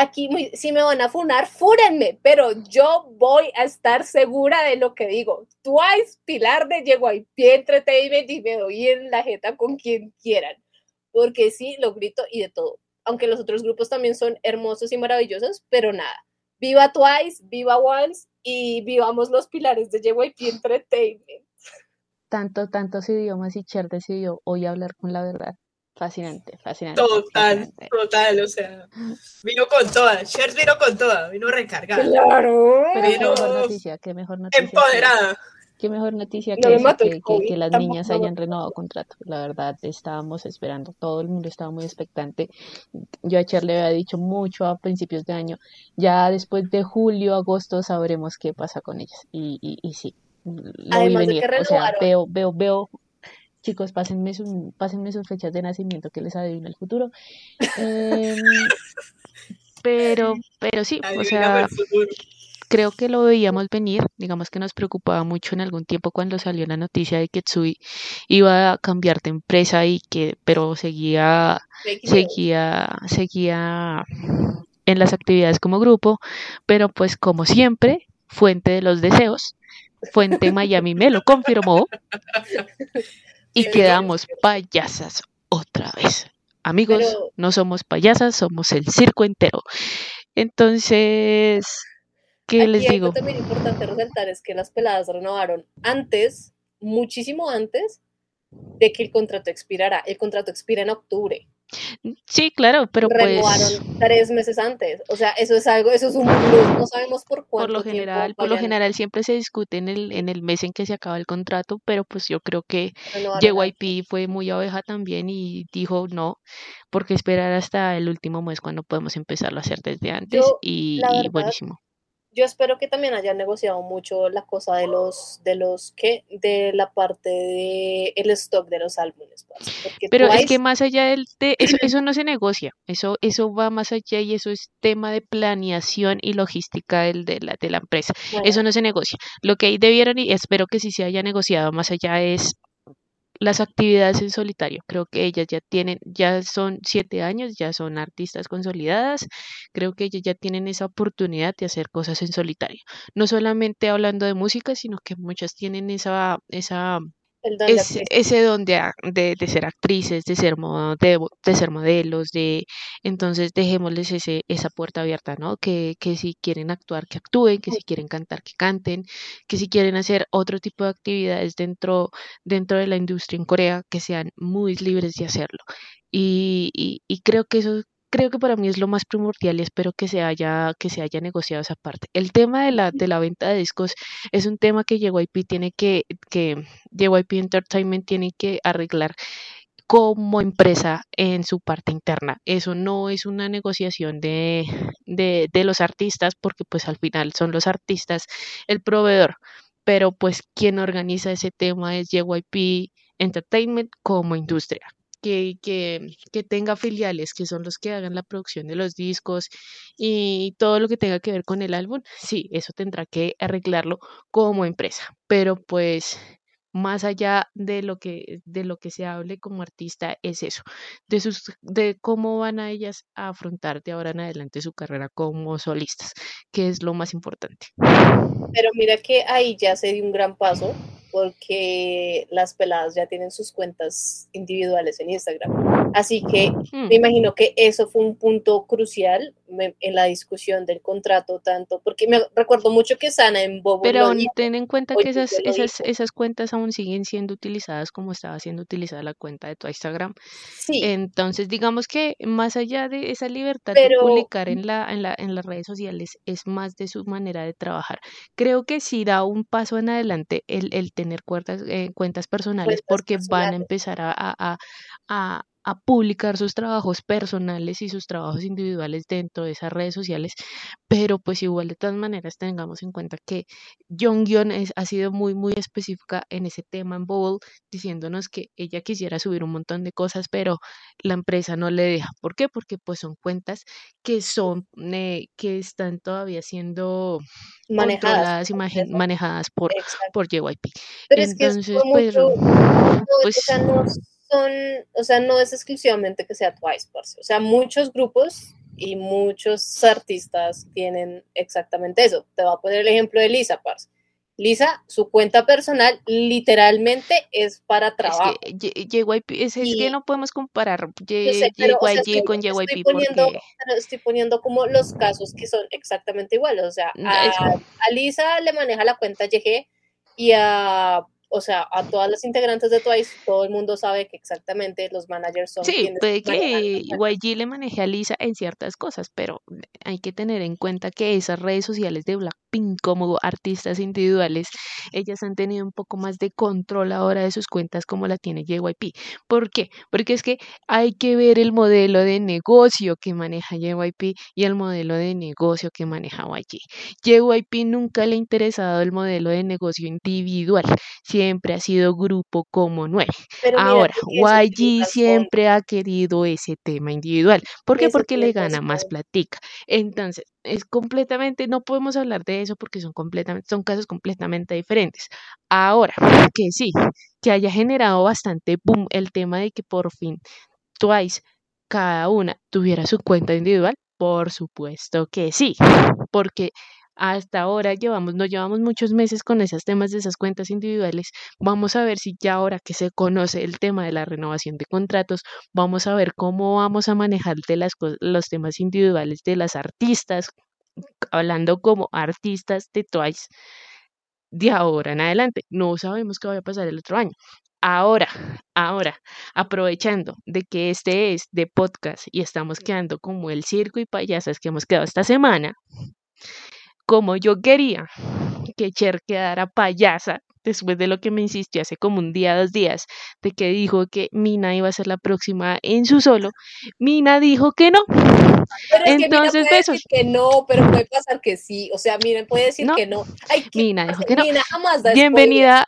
Aquí, muy- si me van a funar, fúrenme, pero yo voy a estar segura de lo que digo. Twice, pilar de JYP Entertainment y me doy en la jeta con quien quieran. Porque sí, lo grito y de todo. Aunque los otros grupos también son hermosos y maravillosos, pero nada. Viva Twice, viva Once y vivamos los pilares de JYP Entertainment. Tanto, tantos idiomas y Cher decidió hoy hablar con la verdad. Fascinante, fascinante. Total, fascinante. total, o sea, vino con toda, Cher vino con toda, vino recargada, Claro. Pero qué mejor noticia, qué mejor noticia. empoderada. Qué mejor noticia No que, que, que- COVID, que las niñas hayan renovado contrato. La verdad, estábamos esperando, todo el mundo estaba muy expectante. Yo a Cher le había dicho mucho a principios de año, ya después de julio, agosto sabremos qué pasa con ellas. Y, y, y sí, lo vi Además de venir. que O sea, veo, veo, veo, chicos, pásenme, su- pásenme sus fechas de nacimiento que les adivino el futuro. Em, pero, pero sí, o sea, creo que lo veíamos venir, digamos que nos preocupaba mucho en algún tiempo cuando salió la noticia de que Tsui iba a cambiar de empresa y que, pero seguía, seguía, seguía en las actividades como grupo, pero pues como siempre, fuente de los deseos, fuente Miami me lo confirmó y Sí, quedamos payasas otra vez. Amigos, Pero- no somos payasas, somos el circo entero. Entonces, ¿qué Aquí les algo digo? también importante resaltar es que las peladas renovaron antes, muchísimo antes de que el contrato expirara. El contrato expira en octubre. Sí, claro, pero pues renovaron tres meses antes. O sea, eso es algo, eso es un plus. No sabemos por cuánto por lo tiempo general, por lo general siempre se discute en el, en el mes en que se acaba el contrato, pero pues yo creo que renovar JYP fue muy abeja también y dijo no, porque esperar hasta el último mes cuando podemos empezarlo a hacer desde antes Yo, y, y buenísimo. Yo espero que también hayan negociado mucho la cosa de los, de los, ¿qué? De la parte de el stock de los álbumes. Pero es que más allá del de eso, eso no se negocia, eso, eso va más allá y eso es tema de planeación y logística del, de, la, de la empresa. bueno, Eso no se negocia. Lo que ahí debieron, y espero que sí se haya negociado más allá, es las actividades en solitario. Creo que ellas ya tienen, ya son siete años, ya son artistas consolidadas. Creo que ellas ya tienen esa oportunidad de hacer cosas en solitario. No solamente hablando de música, sino que muchas tienen esa, esa, ese don de, de, ser actrices, de ser, de, de, ser modelos, de entonces dejémosles ese, esa puerta abierta, ¿no? Que, que si quieren actuar, que actúen, que si quieren cantar, que canten, que si quieren hacer otro tipo de actividades dentro, dentro de la industria en Corea, que sean muy libres de hacerlo. Y, y, y creo que eso creo que para mí es lo más primordial y espero que se haya, que se haya negociado esa parte. El tema de la, de la venta de discos es un tema que JYP tiene que, que JYP Entertainment tiene que arreglar como empresa en su parte interna. Eso no es una negociación de, de, de los artistas, porque pues al final son los artistas el proveedor, pero pues quien organiza ese tema es JYP Entertainment como industria que, que, que, tenga filiales, que son los que hagan la producción de los discos y todo lo que tenga que ver con el álbum, sí, eso tendrá que arreglarlo como empresa. Pero pues más allá de lo que de lo que se hable como artista es eso de sus de cómo van a ellas a afrontar de ahora en adelante su carrera como solistas que es lo más importante pero mira que ahí ya se dio un gran paso porque las peladas ya tienen sus cuentas individuales en Instagram. Así que hmm. me imagino que eso fue un punto crucial en la discusión del contrato, tanto porque me recuerdo mucho que Sana en Bobo. Pero ten en cuenta que esas, esas, esas cuentas aún siguen siendo utilizadas como estaba siendo utilizada la cuenta de tu Instagram. Sí. Entonces, digamos que más allá de esa libertad de publicar en, la, en, la, en las redes sociales, es más de su manera de trabajar. Creo que si da un paso en adelante el, el tener cuentas, eh, cuentas personales porque van a empezar a, a, a, a publicar sus trabajos personales y sus trabajos individuales dentro de esas redes sociales, pero pues igual de todas maneras tengamos en cuenta que Jonghyun ha sido muy muy específica en ese tema en Bowl, diciéndonos que ella quisiera subir un montón de cosas, pero la empresa no le deja. ¿Por qué? Porque pues son cuentas que son eh, que están todavía siendo manejadas y manejadas por, por JYP. Entonces, pues, pues son, o sea, no es exclusivamente que sea Twice, o sea, muchos grupos y muchos artistas tienen exactamente eso. Te voy a poner el ejemplo de Lisa, parce. Lisa, su cuenta personal literalmente es para trabajo. Es que JYP, es, que no podemos comparar JYP con JYP estoy poniendo, porque... estoy poniendo como los casos que son exactamente iguales. O sea, a, a Lisa le maneja la cuenta YG y a o sea, a todas las integrantes de Twice, todo el mundo sabe que exactamente los managers son. Sí, puede que YG le maneje a Lisa en ciertas cosas, pero hay que tener en cuenta que esas redes sociales de Blackpink, como artistas individuales, ellas han tenido un poco más de control ahora de sus cuentas como la tiene JYP. ¿Por qué? Porque es que hay que ver el modelo de negocio que maneja JYP y el modelo de negocio que maneja YG. JYP nunca le ha interesado el modelo de negocio individual siempre ha sido grupo como nueve. Ahora, YG siempre ha querido ese tema individual. ¿Por qué? Porque le gana más platica. Entonces, es completamente, no podemos hablar de eso porque son completamente, son casos completamente diferentes. Ahora, que sí, que haya generado bastante boom el tema de que por fin Twice cada una tuviera su cuenta individual, por supuesto que sí, porque hasta ahora llevamos, no llevamos muchos meses con esos temas de esas cuentas individuales. Vamos a ver si ya ahora que se conoce el tema de la renovación de contratos, vamos a ver cómo vamos a manejar de las, los temas individuales de las artistas, hablando como artistas de Twice de ahora en adelante. No sabemos qué va a pasar el otro año. Ahora, ahora, aprovechando de que este es de podcast y estamos quedando como el circo y payasas que hemos quedado esta semana, como yo quería que Cher quedara payasa después de lo que me insistió hace como un día, dos días, de que dijo que Mina iba a ser la próxima en su solo, Mina dijo que no. Pero es Entonces, que Decir que no, pero puede pasar que sí. O sea, miren, puede decir que no. Mina dijo que no. Bienvenida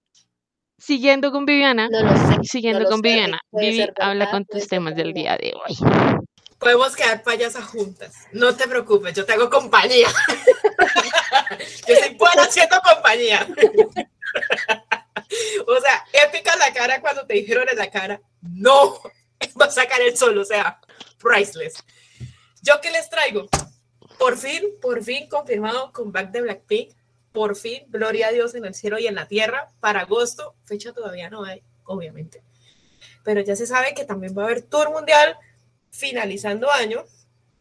siguiendo con Viviana, No lo sé. siguiendo no lo con sé, Viviana, Vivi habla con tus temas del día de hoy. Podemos quedar payasas juntas. No te preocupes, yo te hago compañía. yo soy buena haciendo compañía. o sea, épica la cara cuando te dijeron en la cara, no, va a sacar el sol, o sea, priceless. ¿Yo qué les traigo? Por fin, por fin confirmado comeback de Blackpink. Por fin, gloria a Dios en el cielo y en la tierra. Para agosto, fecha todavía no hay, obviamente. Pero ya se sabe que también va a haber tour mundial finalizando año.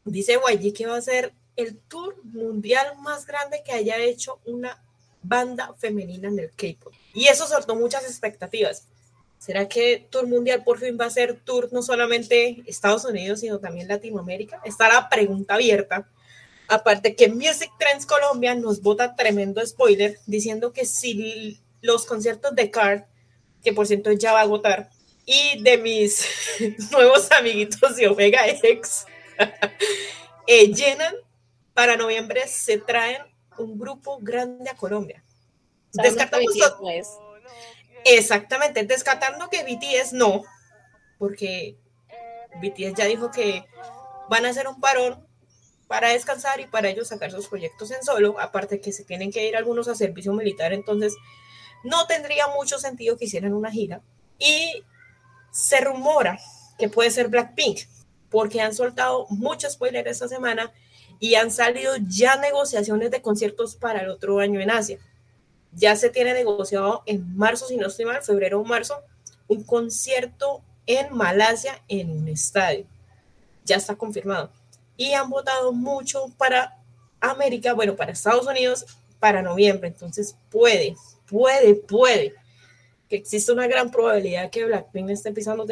Dice YG que va a ser el tour mundial más grande que haya hecho una banda femenina en el K-pop. Y eso soltó muchas expectativas. ¿Será que Tour Mundial por fin va a ser tour no solamente Estados Unidos, sino también Latinoamérica? Está la pregunta abierta. Aparte que Music Trends Colombia nos bota tremendo spoiler diciendo que si los conciertos de Card, que por cierto ya va a agotar, y de mis nuevos amiguitos de Omega X, eh, llenan, para noviembre se traen un grupo grande a Colombia. Descartamos BTS. Exactamente, descartando que BTS no, porque BTS ya dijo que van a hacer un parón para descansar y para ellos sacar sus proyectos en solo, aparte que se tienen que ir algunos a servicio militar, entonces no tendría mucho sentido que hicieran una gira. Y se rumora que puede ser Blackpink, porque han soltado muchos spoilers esta semana y han salido ya negociaciones de conciertos para el otro año en Asia ya se tiene negociado en marzo, si no estoy mal, febrero o marzo, un concierto en Malasia en un estadio. Ya está confirmado. Y han votado mucho para América, bueno, para Estados Unidos, para noviembre. Entonces puede, puede, puede que existe una gran probabilidad que Blackpink esté pisando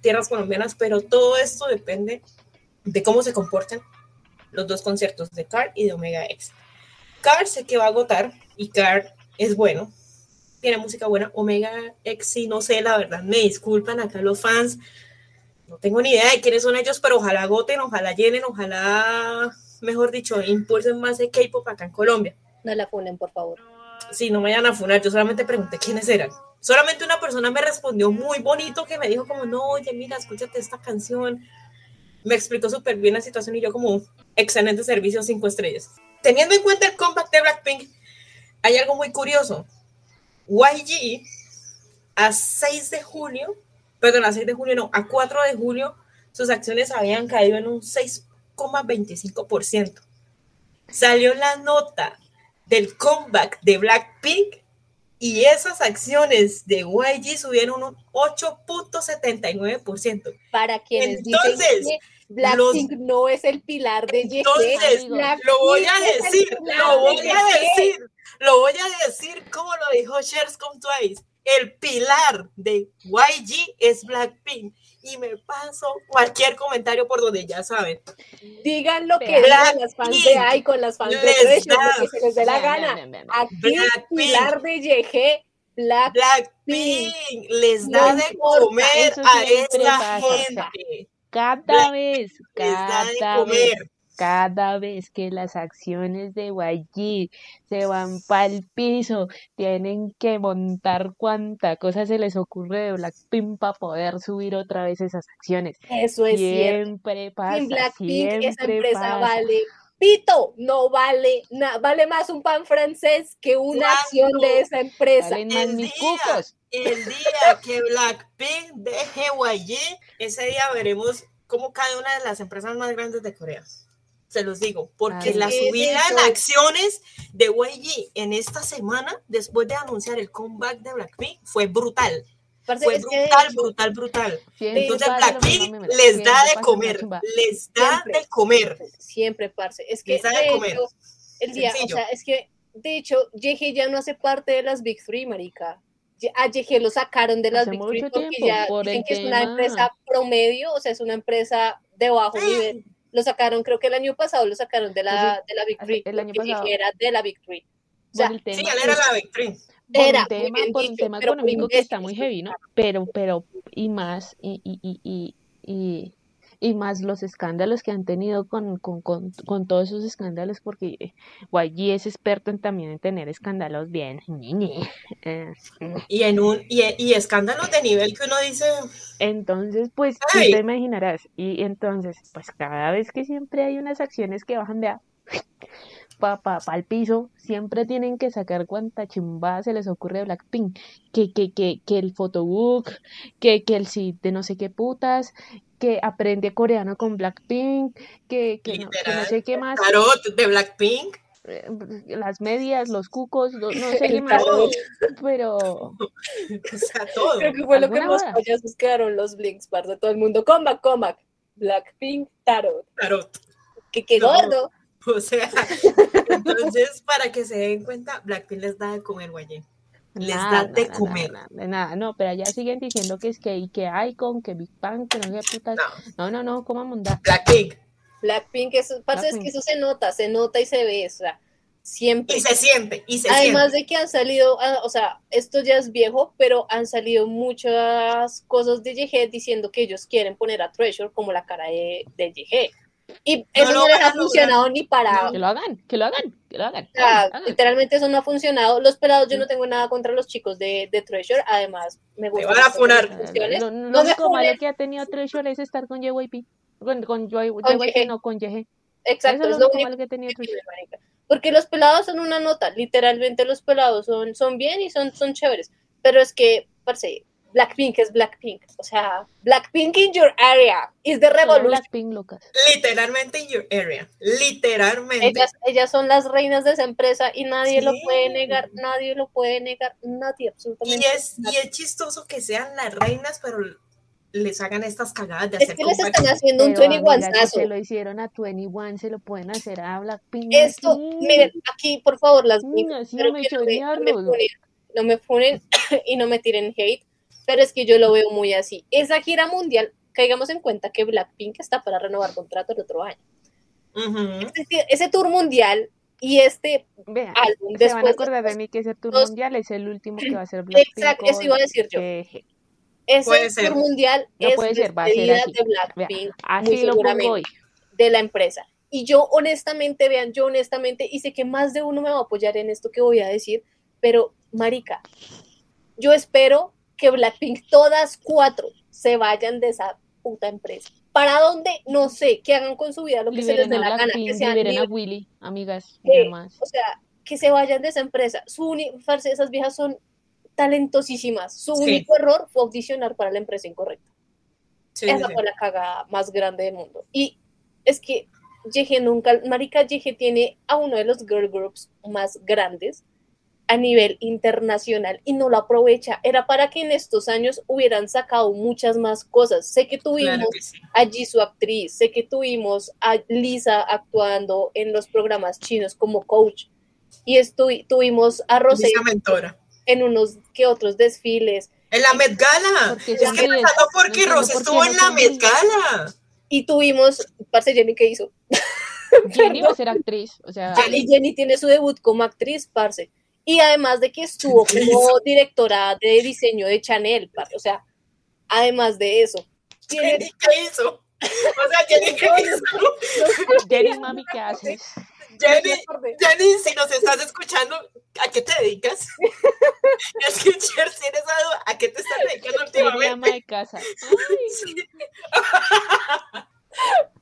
tierras colombianas, pero todo esto depende de cómo se comportan los dos conciertos de Card y de Omega X. Card sé que va a agotar y Card es bueno, tiene música buena. Omega X, sí, no sé, la verdad, me disculpan acá los fans. No tengo ni idea de quiénes son ellos, pero ojalá agoten, ojalá llenen, ojalá, mejor dicho, impulsen más de K-pop acá en Colombia. No la funen, por favor. Sí, no me vayan a funar, yo solamente pregunté quiénes eran. Solamente una persona me respondió muy bonito que me dijo como, no, oye, mira, escúchate esta canción. Me explicó súper bien la situación y yo como, excelente servicio, cinco estrellas. Teniendo en cuenta el comeback de Blackpink, hay algo muy curioso. YG a 6 de julio, perdón, a 6 de julio no, a 4 de julio, sus acciones habían caído en un 6,25%. Salió la nota del comeback de Blackpink y esas acciones de YG subieron un 8.79%. Para quienes Entonces, dicen que Blackpink no es el pilar de YG, Entonces, lo voy a decir, lo voy a decir, lo voy a decir como lo dijo Shares Come Twice. El pilar de YG es Blackpink. Y me paso cualquier comentario por donde ya saben. Digan lo que digan las fans de Icon, las fans de da- lo que se les dé la gana. Aquí, pilar de YG, Black Blackpink les No da de importa, comer a esta pasa. gente. Cada Black vez, Les da de cada vez, comer. Cada vez que las acciones de YG se van para el piso, tienen que montar cuanta cosa se les ocurre de Blackpink para poder subir otra vez esas acciones. Eso es cierto. Siempre pasa, En Blackpink esa empresa pasa. vale pito, no vale, vale más un pan francés que una ¿Cuándo? acción de esa empresa. Valen más El mis día- cucos. El día que Blackpink deje YG, ese día veremos cómo cae una de las empresas más grandes de Corea. Se los digo, porque Ay. la Es subida en acciones de YG en esta semana, después de anunciar el comeback de Blackpink, fue brutal. Parce, Fue que brutal, brutal, brutal. Siempre Entonces Blackpink les da de comer, les da de comer. siempre, parce. Es que Les da de de comer. hecho, el día, Sencillo. o sea, es que de hecho, YG ya no hace parte de las Big Three, marica. Ya- A YG lo sacaron de las Hace Big Three porque tiempo, ya por dicen que es una empresa promedio, o sea, es una empresa de bajo Sí. nivel. Lo sacaron, creo que el año pasado lo sacaron de la, de la Big Three. el año pasado. Era de la Big Three. O sea, Por el tema, Sí, él era la Victory. por Era, un muy tema, por un tema por económico que está muy sí. heavy, ¿no? Pero, pero, y más, y, y, y, y, y, más los escándalos que han tenido con, con, con, con todos esos escándalos, porque eh, YG es experto en, también en tener escándalos bien. Eh, Y en un y, y escándalos de nivel que uno dice, Entonces, pues tú te imaginarás. Y entonces, pues cada vez que siempre hay unas acciones que bajan de a pa, pa, pa al piso, siempre tienen que sacar cuanta chimbada se les ocurre de Blackpink. Que, que, que, que el photobook, que, que el sit de no sé qué putas, que aprende coreano con Blackpink, que, que, no, que no Literal. sé qué más, tarot de Blackpink. eh, las medias, los cucos, no, no sé El qué más, pero O sea, todo. Creo que fue lo que ¿Alguna más hora? payasos quedaron los blinks, parce, todo el mundo, comeback, comeback, Blackpink, Tarot, Tarot. que qué No. gordo, O sea, entonces, para que se den cuenta, Blackpink les da de comer, guayé. Les Nada, da de nada, comer. nada, nada, nada, no, pero allá siguen diciendo que es que, y que Icon, que Big Bang, que no sé putas. No, No, no, no, ¿cómo mandar? Blackpink. Blackpink, eso, parce, es que Blackpink. eso se nota, se nota y se ve, o sea, siempre. Y se siente, y se Además siente. de que han salido, ah, o sea, esto ya es viejo, pero han salido muchas cosas de YG diciendo que ellos quieren poner a Treasure como la cara de, de YG. Y eso lo no, les ha funcionado ni para, Que lo hagan, que lo hagan, que lo hagan. O sea, hagan, literalmente eso no ha funcionado. Los pelados, yo no tengo nada contra los chicos de, de Treasure. Además, me gusta. van a funar. lo No me único malo funen. que ha tenido Treasure es estar con JYP. Con, con JYP, no con YG. Exacto, Eso es lo único malo que ha tenido que Treasure. Porque los pelados son una nota. Literalmente los pelados son, son bien y son, son chéveres. Pero es que, parce, Blackpink es Blackpink. O sea, Blackpink in your area. Is the revolution. Blackpink, Lucas. Literalmente in your area. Literalmente. Ellas, ellas son las reinas de esa empresa y nadie lo Sí. puede negar. Nadie lo puede negar. Nadie, Y absolutamente. es, y es chistoso que sean las reinas, pero les hagan estas cagadas de Es hacer que les están haciendo un Pero, 21 amiga, si sazo. se lo hicieron a 21, se lo pueden hacer a Blackpink. Esto, aquí. miren, aquí por favor las Mm, no me, no me no funen y no me tiren hate, pero es que yo lo veo muy así. Esa gira mundial, caigamos en cuenta que Blackpink está para renovar contrato el otro año. Ujú. Ese, ese tour mundial y este Vean, álbum se van a después acordar de mí que ese tour dos- mundial es el último que va a ser Blackpink. Exacto, eso iba a decir yo. ese Puede ser. tour mundial No es puede ser, va a ser despedida así. de Blackpink, así muy lo pongo seguramente, hoy. de la empresa. Y yo honestamente, vean, yo honestamente, y sé que más de uno me va a apoyar en esto que voy a decir, pero marica, yo espero que Blackpink, todas cuatro, se vayan de esa puta empresa. ¿Para dónde? No sé, que hagan con su vida lo que se les dé la gana, que sean liberen a Willy, amigas, que- demás. o sea, que se vayan de esa empresa. Su uni- esas viejas son talentosísimas. Su Sí. único error fue audicionar para la empresa incorrecta. Sí, Esa sí. fue la cagada más grande del mundo. Y es que Yeje nunca, Marica Yeje tiene a uno de los girl groups más grandes a nivel internacional y no lo aprovecha. Era para que en estos años hubieran sacado muchas más cosas. Sé que tuvimos Claro que sí. a Jisoo actriz, sé que tuvimos a Lisa actuando en los programas chinos como coach y estu- tuvimos a Rosé en unos que otros desfiles En la Met Gala. Porque Es que empezando porque No qué estuvo no en la. Met Gala. y tuvimos, parce Jenny, ¿qué hizo? Jenny va a ser actriz, o sea, Ah, y Jenny tiene su debut como actriz, parce. Y además de que estuvo como directora de diseño de Chanel. O sea, además de eso. tiene- Jenny, ¿qué hizo? O sea, Jenny, ¿qué hizo? Jenny, mami, ¿qué haces? Jenny. Jenny, si nos estás escuchando, ¿a qué te dedicas? Es que Cher, si eres duda, ¿a qué te estás dedicando Jenny, ama últimamente? de casa. Sí.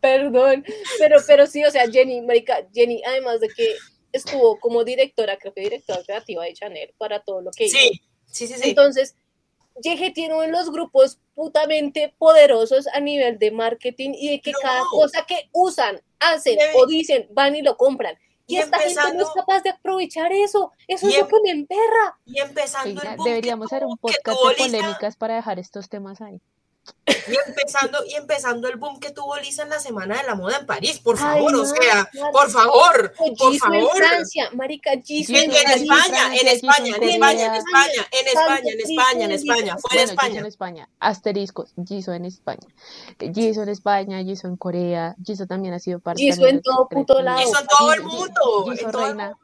Perdón. Pero, pero sí, o sea, Jenny, marica, Jenny, además de que estuvo como directora, creo que directora creativa de Chanel para todo lo que hizo. Sí, sí, sí, sí. Entonces, Yeje tiene uno de los grupos putamente poderosos a nivel de marketing y de que No. cada cosa que usan, hacen Debe- o dicen, van y lo compran. Y, Y esta gente no es capaz de aprovechar eso. Eso Y es lo em- que me emperra. Y empezando oiga, el boom deberíamos hacer un podcast de polémicas para dejar estos temas ahí. Y empezando, y empezando el boom que tuvo Lisa en la Semana de la Moda en París, por Ay, favor, o no, sea, claro. por favor, O por Jisoo en favor. Francia, marica, Jisoo En, en Francia. España, en España, en en España, en. España, en España, en España, en España, fue en Bueno, España. en España. Asteriscos, Jisoo en España. Jisoo en España, Jisoo en Corea. Jisoo también ha sido parte también en todo puto lado. Hizo en todo el mundo, Jisoo en todo el reina. mundo.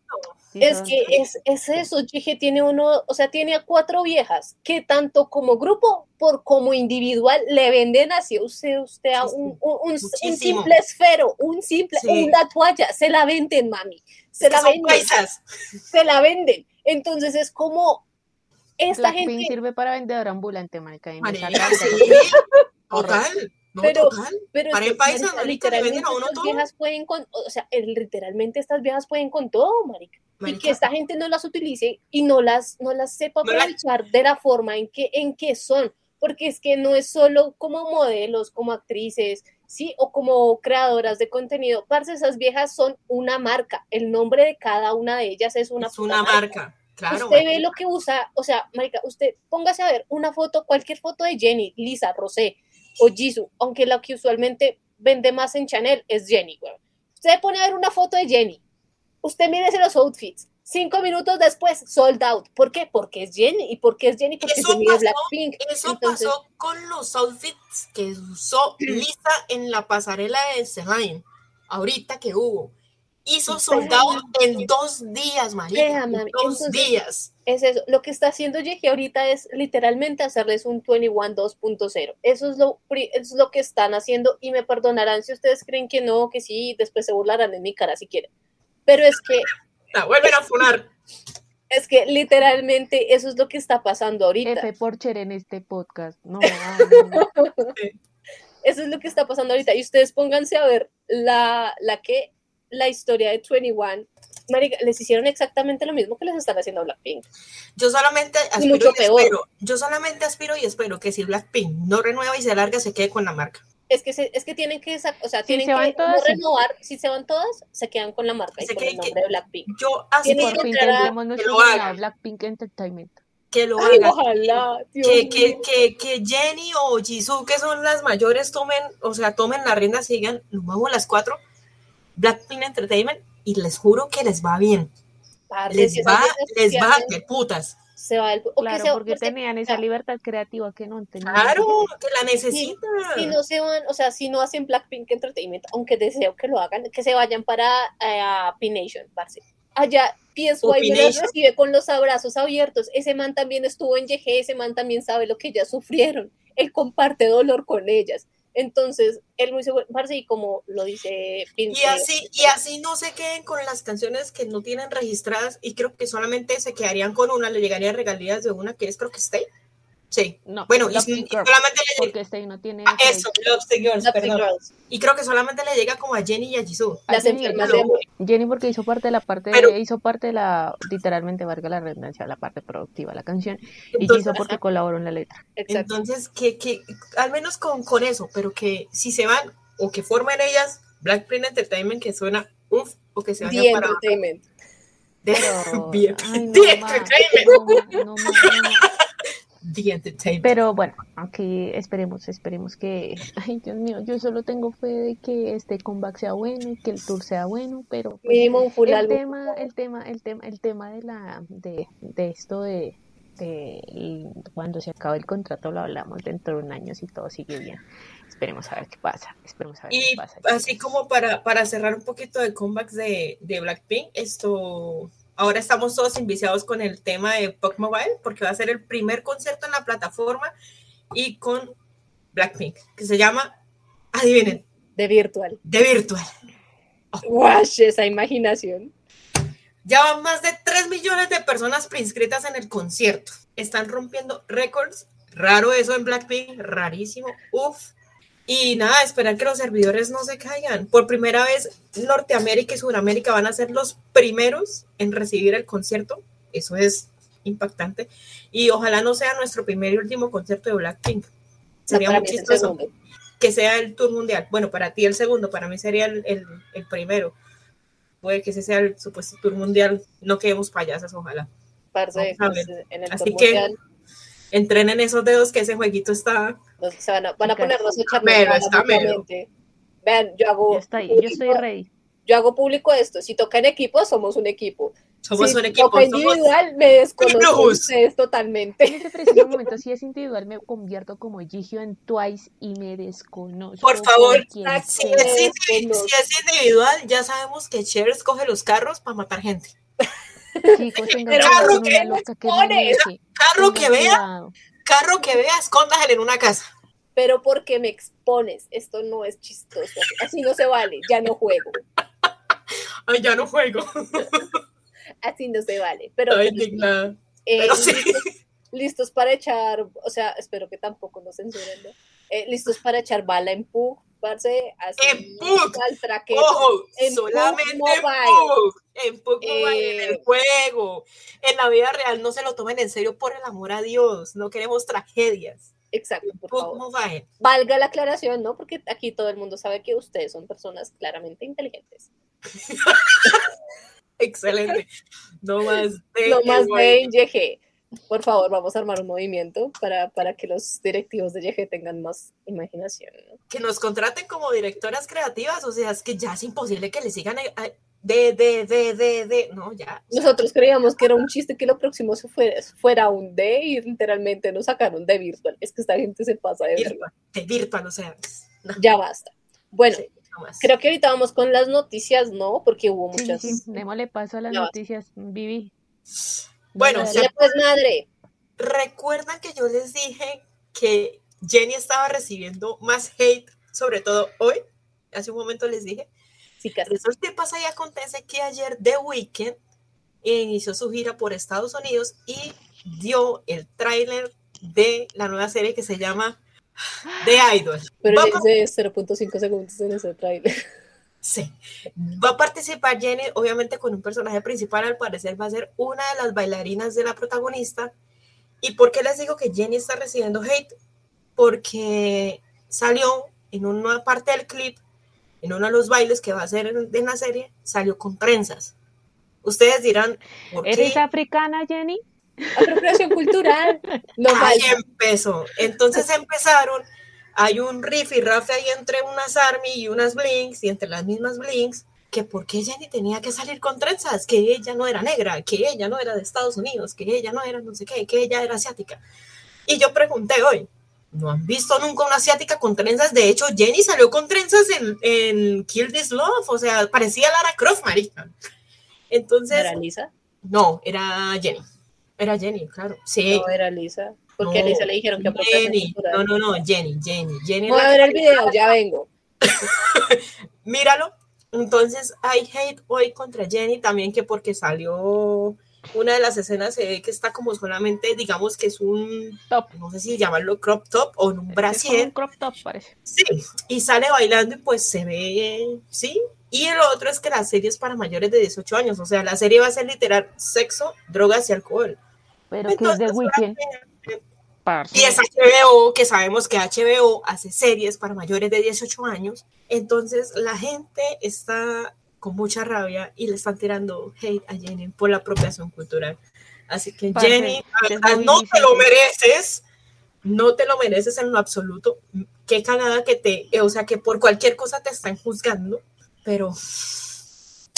Es que es, es eso, Gigi tiene uno, o sea, tiene a cuatro viejas que tanto como grupo por como individual le venden así usted, usted a un, un, un, un simple esfero, un simple, Sí. una toalla, se la venden, mami, se Es la venden, paisas. se la venden. Entonces es como esta Blackpink gente, sirve para vendedor ambulante, marica. y sí, total, no, Pero- total. pero para el que, paisa, marica, literalmente a uno estas todo. viejas pueden con, o sea, literalmente estas viejas pueden con todo, marica. Y que esta gente no las utilice y no las, no las sepa No la- aprovechar de la forma en que, en que son, porque es que no es solo como modelos, como actrices, sí, o como creadoras de contenido, parce, esas viejas son una marca, el nombre de cada una de ellas es una, es una marca. Claro, usted ve lo que usa, o sea, marica, usted póngase a ver una foto, cualquier foto de Jenny, Lisa, Rosé o Jisoo, aunque la que usualmente vende más en Chanel es Jenny, güey. Usted pone a ver una foto de Jenny, usted mírese los outfits, cinco minutos después, sold out. ¿Por qué? Porque es Jenny, y porque es Jenny, porque Eso se pasó- Blackpink. Eso Entonces, pasó con los outfits que usó Lisa en la pasarela de Celine, ahorita que hubo. Hizo soldado en dos días, en mami, dos entonces- días. es eso. Lo que está haciendo Yeji ahorita es literalmente hacerles un 21 2.0. Eso es lo es lo que están haciendo y me perdonarán si ustedes creen que no, que sí, después se burlarán en mi cara si quieren. Pero es que La vuelven a funar. es que literalmente eso es lo que está pasando ahorita. F Porcher en este podcast. No, no, no. Eso es lo que está pasando ahorita y ustedes pónganse a ver la la que la historia de 21 Marica, les hicieron exactamente lo mismo que les están haciendo a Blackpink. Yo solamente aspiro mucho y, peor. espero. Yo solamente aspiro y espero que si Blackpink no renueva y se larga, se quede con la marca. Es que, se- es que tienen que, o sea, Si tienen se van que todas, renovar. Si se van todas, se quedan con la marca y Se con el creen que- nombre de Blackpink. Yo aspiro Por fin a- tendremos que nuestro lo haga. llamado Blackpink Entertainment. que lo Ay, haga. ojalá, Dios que, que, que, que Jenny o Jisoo, que son las mayores, tomen, o sea, tomen la rienda, sigan, nos vamos las cuatro, Blackpink Entertainment, y les juro que les va bien. Les si va, les se va de putas. Se va del- o que Claro, se- porque tenían esa libertad creativa que no tenían. Claro, que la necesitan. si no se van, o sea, si no hacen Blackpink Entertainment, aunque deseo que lo hagan, que se vayan para eh, a P-Nation, parce. Allá PSY me los recibe con los abrazos abiertos. Ese man también estuvo en YG, ese man también sabe lo que ellas sufrieron. Él comparte dolor con ellas. Entonces, él muy seguro, parce, y como lo dice Pin- Y así, y así no se queden con las canciones que no tienen registradas y creo que solamente se quedarían con una, le llegarían regalías de una que es creo que Stay. Sí. No, Bueno, y, y solamente le llega porque este no tiene. ah, eso, Love Girls, Blackpink perdón. Girls, Y creo que solamente le llega como a Jenny y a Jisoo. a las Jenny, enfermas porque hizo parte de la parte, Pero- hizo parte de la, literalmente valga la redundancia, la parte productiva de la canción, y Entonces, hizo porque colaboró en la letra. Exacto. Entonces, que, que al menos con, con eso, pero que si se van o que formen ellas, Blackpink Entertainment, que suena uff, o que se vayan The para Entertainment. Pero, ay, no, The ma, Entertainment. no, no. The Entertainment. Pero bueno, aquí esperemos, esperemos que, ay Dios mío, yo solo tengo fe de que este comeback sea bueno y que el tour sea bueno, pero pues, Mínimo un full el álbum. tema, el tema, el tema, el tema de la, de, de esto de, cuando se acabe el contrato lo hablamos dentro de un año si todo sigue bien. Esperemos a ver qué pasa, esperemos a ver qué pasa. así como para, para cerrar un poquito de comebacks de, de Blackpink, esto ahora estamos todos enviciados con el tema de Pop Mobile, porque va a ser el primer concierto en la plataforma y con Blackpink, que se llama, adivinen, De virtual. de Virtual. Wash, esa imaginación. Ya van más de 3 millones de personas preinscritas en el concierto. Están rompiendo récords. Raro eso en Blackpink, rarísimo. Uf. Y nada, esperar que los servidores no se caigan. Por primera vez, Norteamérica y Sudamérica van a ser los primeros en recibir el concierto. Eso es impactante. Y ojalá no sea nuestro primer y último concierto de Blackpink. Sería muy chistoso que sea el tour mundial. Bueno, para ti el segundo, para mí sería el, el- el primero. Puede que ese sea el supuesto tour mundial. No quedemos payasas, ojalá. Parce, pues, en el Así tour que- mundial, Entrenen esos dedos que ese jueguito está. nos- se van a, van a melo. mutuamente. Vean, yo hago, Yo estoy, yo estoy ready. yo hago público esto. Si toca en equipo, somos un equipo. Somos si un equipo. toca somos- individual, me desconozco ustedes En totalmente. ese preciso momento, si es individual, me convierto como Gigio en Twice y me desconozco. Por favor. Si es, si es individual, ya sabemos que Cheers coge los carros para matar gente. Chicos, tengan carro que loca que pones. maneje. Carro que vea, cuidado. carro que vea, escóndaselo en una casa. Pero porque me expones, esto no es chistoso. Así no se vale, ya no juego. Ay, ya no juego. Así no se vale. Pero Ay, eh, pero sí. listos, listos para echar, o sea, espero que tampoco nos censuren, ¿no? Eh, listos para echar bala en Pug, parce, así En. Ojo, en solamente Pug en en Eh, el juego. En la vida real no se lo tomen en serio por el amor a Dios. No queremos tragedias. Exacto, por Pug favor. Mobile. Valga la aclaración, ¿no? Porque aquí todo el mundo sabe que ustedes son personas claramente inteligentes. Excelente. No más de No más de. Por favor, vamos a armar un movimiento para, para que los directivos de YG tengan más imaginación. ¿no? que nos contraten como directoras creativas, o sea, es que ya es imposible que le sigan a- a- de, de, de, de, de, no, ya. Nosotros creíamos que era un chiste que lo próximo se fuera, fuera un D y literalmente nos sacaron de virtual. Es que esta gente se pasa de verdad. Virtual, de virtual, o sea, no, Ya basta. Bueno, sí, no más. creo que ahorita vamos con las noticias, ¿no? Porque hubo muchas. sí, sí. Démosle paso a las Ya noticias, Vivi. Bueno, Dale, se- pues madre. ¿Recuerdan que yo les dije que Jenny estaba recibiendo más hate, sobre todo hoy? Hace un momento les dije. Sí, casi. Que pasa y acontece que ayer The Weeknd inició su gira por Estados Unidos y dio el tráiler de la nueva serie que se llama The Idol. Pero Va ya hice 0.5 segundos en ese trailer. Sí. Va a participar Jenny, obviamente con un personaje principal, al parecer va a ser una de las bailarinas de la protagonista. ¿Y por qué les digo que Jenny está recibiendo hate? Porque salió en una parte del clip, en uno de los bailes que va a hacer en, en la serie, salió con trenzas. Ustedes dirán, ¿por ¿Eres qué? africana, Jenny? Apropiación cultural. No Ahí empezó. Entonces empezaron, hay un riff y rafe ahí entre unas Army y unas Blinks, y entre las mismas Blinks, que por qué Jenny tenía que salir con trenzas, que ella no era negra, que ella no era de Estados Unidos, que ella no era no sé qué, que ella era asiática. Y yo pregunté hoy, ¿no han visto nunca una asiática con trenzas? De hecho, Jenny salió con trenzas en, en Kill This Love, o sea, parecía Lara Croft, marica. Entonces, ¿Era Lisa? no, era Jenny. Era Jenny, claro. Sí. No, era Lisa. Porque a No, Lisa le dijeron que Jenny, no, no, no, Jenny, Jenny, Jenny. Voy a ver el video, ya vengo. Míralo. Entonces hay hate hoy contra Jenny también que porque salió una de las escenas se ve que está como solamente, digamos que es un, Top. no sé si llamarlo crop top o en un Es brasier, un crop top, parece. sí, y sale bailando y pues se ve, sí. Y el otro es que la serie es para mayores de 18 años, o sea, la serie va a ser literal sexo, drogas y alcohol. Pero que es de Entonces, Weekend, parce. Y es HBO, que sabemos que HBO hace series para mayores de 18 años. Entonces la gente está con mucha rabia y le están tirando hate a Jenny por la apropiación cultural. Así que Parce, Jenny, es ah, no te lo mereces. No te lo mereces en lo absoluto. Qué cagada que te, eh, o sea, que por cualquier cosa te están juzgando. Pero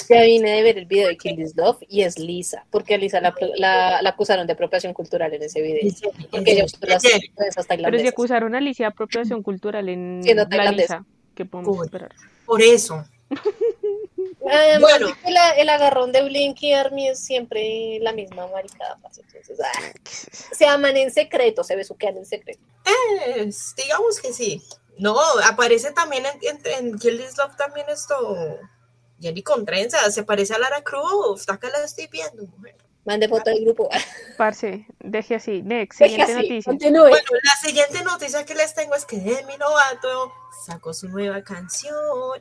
Ya vine de ver el video de Kill This Love y es Lisa. Porque a Lisa la, la, la acusaron de apropiación cultural en ese video. Porque ella usó las trenzas Pero si tailandesas. acusaron a Alicia de apropiación cultural en Siendo la. Lisa, ¿qué podemos Uy. esperar? por eso. Además Bueno. la- el agarrón de Blink y Army es siempre la misma maricada. parce. Entonces, ah, se aman en secreto, se besuquean en secreto. Pues, digamos que sí. No, aparece también en, en, en Kill This Love también esto. Jenny con trenzas, se parece a Lara Croft. Acá la estoy viendo, mujer. Mande foto del grupo. Parce, deje así. Next, Deje siguiente así, noticia. continúe. Bueno, la siguiente noticia que les tengo es que Demi Lovato sacó su nueva canción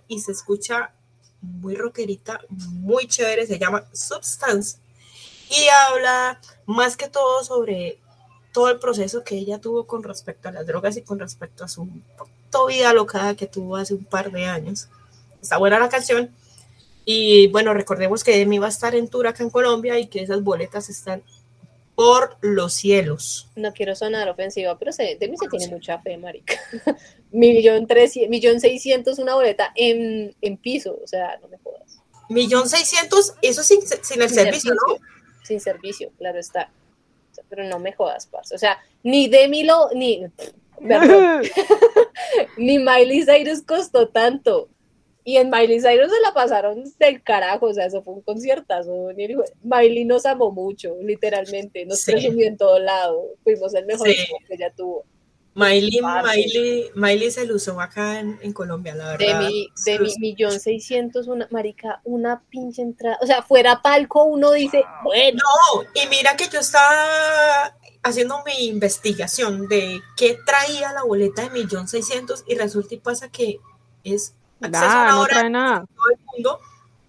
y se escucha muy rockerita, muy chévere, se llama Substance. Y habla más que todo sobre todo el proceso que ella tuvo con respecto a las drogas y con respecto a su vida locada que tuvo hace un par de años. Está buena la canción. Y bueno, recordemos que Demi va a estar en tour acá en Colombia y que esas boletas están por los cielos. No quiero sonar ofensiva, pero se, de mí se tiene mucha fe, marica. millón trescientos, millón seiscientos una boleta en, en piso, o sea, no me jodas. Millón seiscientos, eso sin, sin el Sin servicio, ¿no? Sin servicio, claro está. O sea, pero no me jodas, parce. O sea, ni Demi lo, ni, perdón, ni Miley Cyrus costó tanto. Y en Miley Cyrus se la pasaron del carajo, o sea, eso fue un conciertazo. Miley nos amó mucho, literalmente, nos Sí. presumió en todo lado. Fuimos el mejor Sí. que ella tuvo. Miley. Miley, Miley se lució acá en, en Colombia, la De verdad. mi, Se de mi millón seiscientos, una marica, una pinche entrada. O sea, fuera palco, uno dice, bueno, No, y mira que yo estaba haciendo mi investigación de qué traía la boleta de millón seiscientos y resulta y pasa que es Nada, una no hora trae nada. todo el mundo.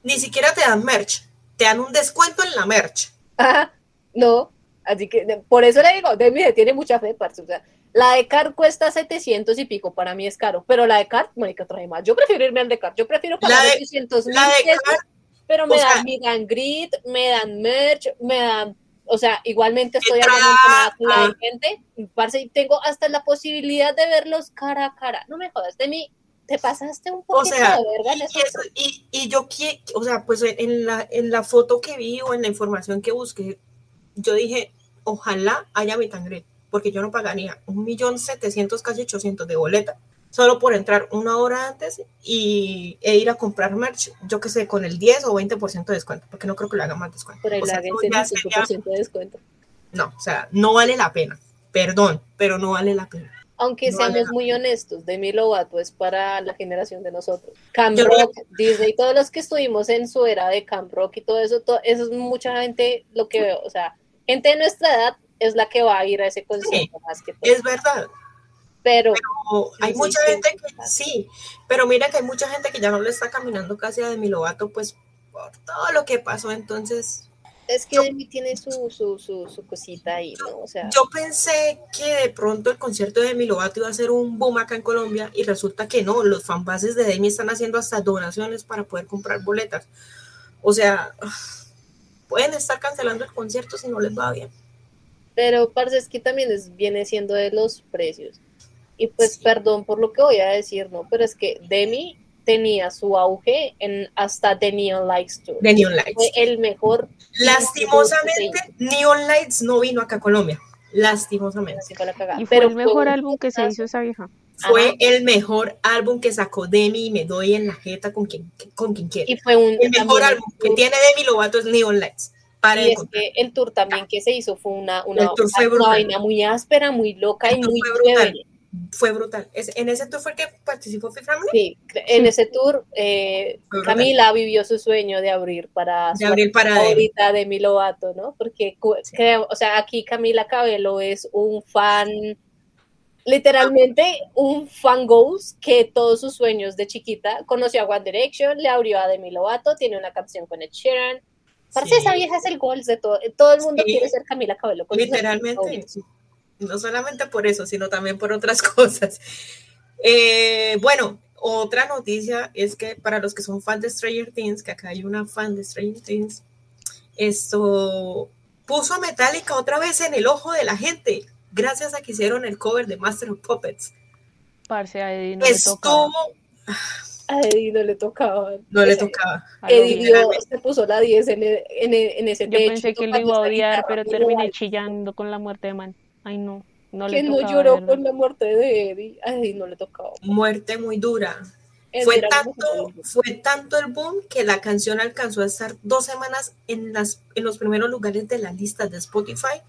Ni siquiera te dan merch, te dan un descuento en la merch. Ajá, no. Así que de- por eso le digo, Demi tiene mucha fe, parce. O sea, la de Car cuesta 700 y pico, para mí es caro, pero la de Car, marica, trae más. Yo prefiero irme al de Car, yo prefiero pagar de- 800 mil La de pesos, pero me dan sea- meet and greet, me dan merch, me dan, o sea, igualmente estoy hablando con la de gente, parce, y tengo hasta la posibilidad de verlos cara a cara. No me jodas, Demi, te pasaste un poquito sea, de verga en y, eso. y- y yo, o sea, pues en la, en la foto que vi o en la información que busqué, yo dije, ojalá haya meet and greet, porque yo no pagaría un millón setecientos, casi ochocientos de boleta, solo por entrar una hora antes y, e ir a comprar merch, yo que sé, con el 10 o 20% de descuento, porque no creo que le hagan más descuento. Por ahí O sea, ya sería- 75% de descuento. no, o sea, no vale la pena, perdón, pero no vale la pena. Aunque No seamos muy honestos, Demi Lovato es para la generación de nosotros. Camp Yo no- Rock, Disney, todos los que estuvimos en su era de Camp Rock y todo eso, to- eso es mucha gente lo que veo. O sea, gente de nuestra edad es la que va a ir a ese concierto más que todo. Es verdad, Pero hay Sí, mucha sí, gente que sí, pero mira que hay mucha gente que ya no le está caminando casi a Demi Lovato, pues por todo lo que pasó. Entonces, es que Yo- Demi tiene su, su, su, su cosita ahí, ¿no? O sea, yo pensé que de pronto el concierto de Demi Lovato iba a ser un boom acá en Colombia y resulta que no. Los fanbases de Demi están haciendo hasta donaciones para poder comprar boletas. O sea, pueden estar cancelando el concierto si no les va bien. pero parce, es que también es, viene siendo de los precios. Y pues Sí. perdón por lo que voy a decir, ¿no? Pero es que Demi tenía su auge en hasta The Neon Lights Tour. De Neon Lights. Fue el mejor Lastimosamente, Neon Lights no vino acá a Colombia. Lastimosamente. fue la cagada. Y fue Pero el mejor álbum que se hizo esa vieja. Fue Ajá. el mejor álbum que sacó Demi y me doy en la jeta con quien, con quien quiera. Y fue un El mejor álbum que tiene Demi Lovato es Neon Lights. Para y es que el tour también que se hizo fue una, una, vaina muy áspera, muy loca y El muy chévere. Fue brutal. Es- en ese tour fue el que participó Harmony. Sí, en ese tour eh. Camila vivió su sueño de abrir para De abrir para Demi. favorita de mi Lovato, ¿no? Porque cu- creo, o sea, aquí Camila Cabello es un fan, literalmente un fan goals que todos sus sueños de chiquita conoció a One Direction, le abrió a Demi Lovato, tiene una canción con Ed Sheeran. Parce, Sí. esa vieja es el goals de todo, todo el mundo Sí. quiere ser Camila Cabello. con Literalmente. No solamente por eso, sino también por otras cosas. Eh, bueno, otra noticia es que para los que son fans de Stranger Things, que acá hay una fan de Stranger Things, esto puso a Metallica otra vez en el ojo de la gente, gracias a que hicieron el cover de Master of Puppets. Parce, a Eddie no le Estuvo, tocaba. A Eddie no le tocaba. no le tocaba. Eddie dio- se puso la 10 en, el- en, el- en ese Yo techo. pensé que lo iba a odiar, pero terminé chillando con la muerte de Man. Ay, no. No le ¿Quién no lloró con la muerte de Eddie? A Eddie no le tocaba. Muerte muy dura. Fue tanto, fue tanto el boom que la canción alcanzó a estar dos semanas en, las, en los primeros lugares de las listas de Spotify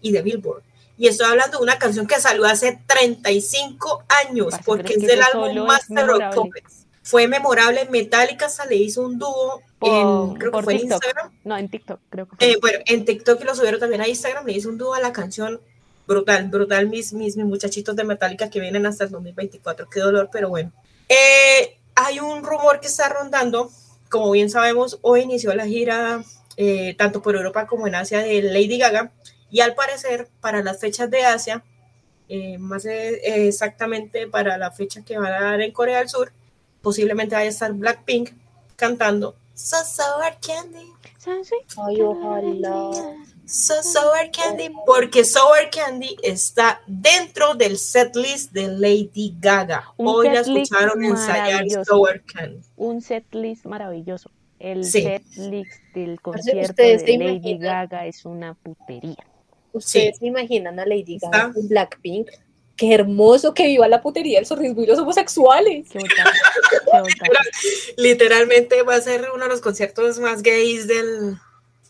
y de Billboard. Y estoy hablando de una canción que salió hace 35 años, porque es es que del álbum Master of memorable. Puppets. Fue memorable. Metallica hasta le hizo un dúo en, Por- creo que por fue en TikTok. Instagram. No, en TikTok, creo que fue. Eh, bueno, en TikTok y lo subieron también a Instagram, le hizo un dúo a la canción brutal, brutal, mis, mis, mis muchachitos de Metallica que vienen hasta el 2024, qué dolor, pero bueno. Eh, hay un rumor que está rondando, como bien sabemos, hoy inició la gira eh, tanto por Europa como en Asia de Lady Gaga, y al parecer para las fechas de Asia, eh, más eh, exactamente para la fecha que van a dar en Corea del Sur, posiblemente vaya a estar Blackpink cantando So Sour Candy. Ay, ojalá. So Sour Candy, porque Sour Candy está dentro del setlist de Lady Gaga. Un Hoy la escucharon ensayar. Sour Candy. Un setlist maravilloso. El Sí. setlist del concierto de Lady imaginan- Gaga es una putería. ¿Ustedes se imaginan a Lady Gaga Está. con Blackpink? Qué hermoso que viva la putería, el sorrismo y los homosexuales. Qué qué. Literalmente va a ser uno de los conciertos más gays del,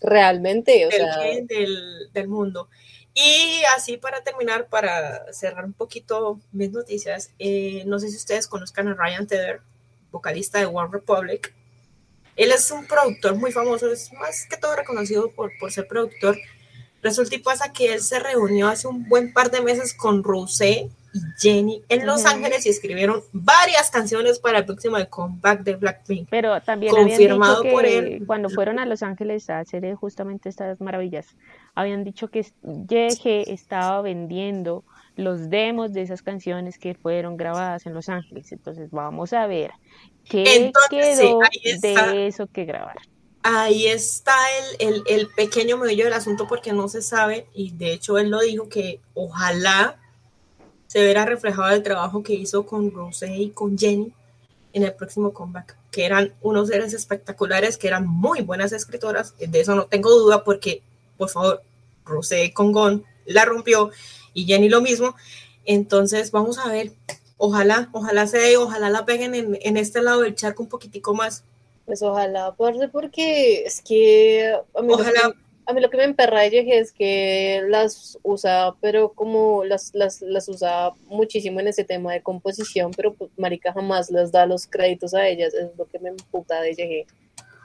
Realmente, o del, sea, del- del mundo. Y así para terminar, para cerrar un poquito mis noticias, eh, no sé si ustedes conozcan a Ryan Tedder, vocalista de One Republic. Él es un productor muy famoso, es más que todo reconocido por, por ser productor. Resulta y pasa que él se reunió hace un buen par de meses con Rosé y Jenny en Los. Ángeles y escribieron varias canciones para el próximo comeback de Blackpink. Pero también Confirmado habían dicho por él. cuando fueron a Los Ángeles a hacer justamente estas maravillas, habían dicho que YG estaba vendiendo los demos de esas canciones que fueron grabadas en Los Ángeles. Entonces vamos a ver qué Entonces, quedó de eso que grabaron. Ahí está el, el, pequeño meollo del asunto porque no se sabe y de hecho él lo dijo que ojalá se verá reflejado el trabajo que hizo con Rosé y con Jenny en el próximo comeback, que eran unos seres espectaculares, que eran muy buenas escritoras, de eso no tengo duda porque, por favor, Rosé con Gon la rompió y Jenny lo mismo, entonces vamos a ver, ojalá, ojalá se dé, ojalá la peguen en, en este lado del charco un poquitico más, pues ojalá, parce, porque es que a mí, lo Ojalá. que, a mí lo que me emperra es que las usa, pero como las, las, las usa muchísimo en ese tema de composición, pero pues, marica jamás les da los créditos a ellas, es lo que me emputa de YG,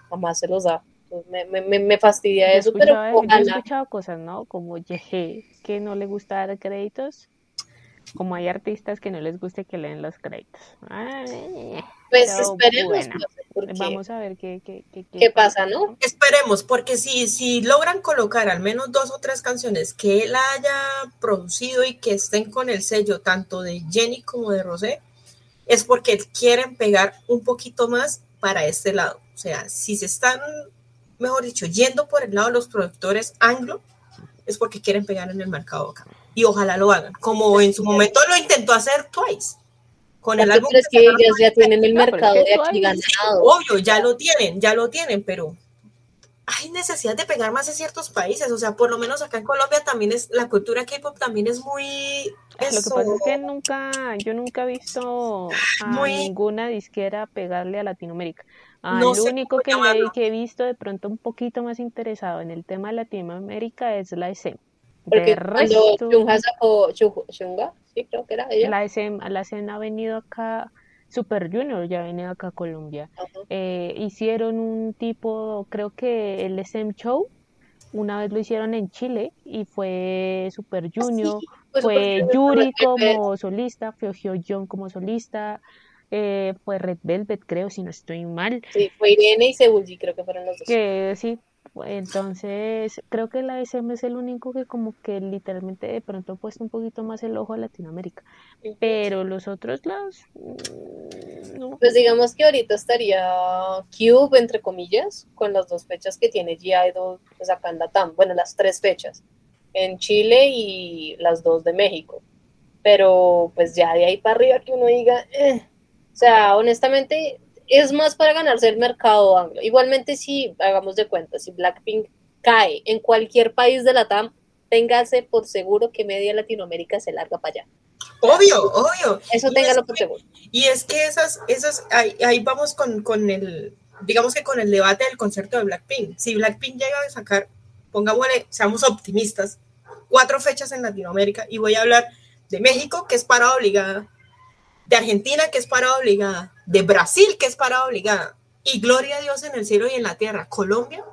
jamás se los da. Me, me, me, fastidia Yo eso, pero yo he ojalá. escuchado cosas, ¿no? Como YG, que no le gusta dar créditos. Como hay artistas que no les guste que leen los créditos. Ay, Pues esperemos, bueno, parce, porque Vamos a ver qué, qué, qué, qué pasa, ¿no? Esperemos, porque si, si logran colocar al menos dos o tres canciones que él haya producido y que estén con el sello tanto de Jenny como de Rosé, es porque quieren pegar un poquito más para este lado. O sea, si se están, mejor dicho, yendo por el lado de los productores anglo, es porque quieren pegar en el mercado acá. Y ojalá lo hagan, como en su momento lo intentó hacer Twice. Con el álbum es que ellas ya tienen el mercado que de aquí ganado. Obvio, ya lo tienen, ya lo tienen, pero hay necesidad de pegar más en ciertos países. O sea, por lo menos acá en Colombia también es, la cultura K-pop también es muy. Lo que pasa es que nunca, yo nunca he visto a Muy- ninguna disquera pegarle a Latinoamérica. Ah, No lo único que, que he visto de pronto un poquito más interesado en el tema de Latinoamérica es la SM. Porque De cuando resto, Chunga sacó, Chu- Chunga, sí, creo que era ella. la SM, la SM ha venido acá, Super Junior ya ha venido acá a Colombia. Eh, hicieron un tipo, creo que el SM Show, una vez lo hicieron en Chile y fue Super Junior. Sí, pues, fue porque Yuri como solista, fue John como solista, eh, fue Red Velvet, creo, si no estoy mal. Sí, fue Irene y Seulgi, creo que fueron los dos. Que sí, entonces creo que la SM es el único que como que literalmente de pronto ha puesto un poquito más el ojo a Latinoamérica. Pero los otros lados, mm, no. Pues digamos que ahorita estaría Cube, entre comillas, con las dos fechas que tiene G-Idol pues acá en Latam. Bueno, las tres fechas, en Chile y las dos de México. Pero pues ya de ahí para arriba que uno diga, eh. o sea, honestamente es más para ganarse el mercado anglo. Igualmente si hagamos de cuenta, si Blackpink cae en cualquier país de Latam, téngase por seguro que media Latinoamérica se larga para allá. Obvio, obvio. Eso Y téngalo es por seguro. Y es que esas, esas, ahí, ahí vamos con, con el, digamos que con el debate del concierto de Blackpink. Si Blackpink llega a sacar, pongámosle, seamos optimistas, cuatro fechas en Latinoamérica, y voy a hablar de México, que es parada obligada, de Argentina, que es parada obligada, de Brasil, que es parada obligada, y gloria a Dios en el cielo y en la tierra, Colombia,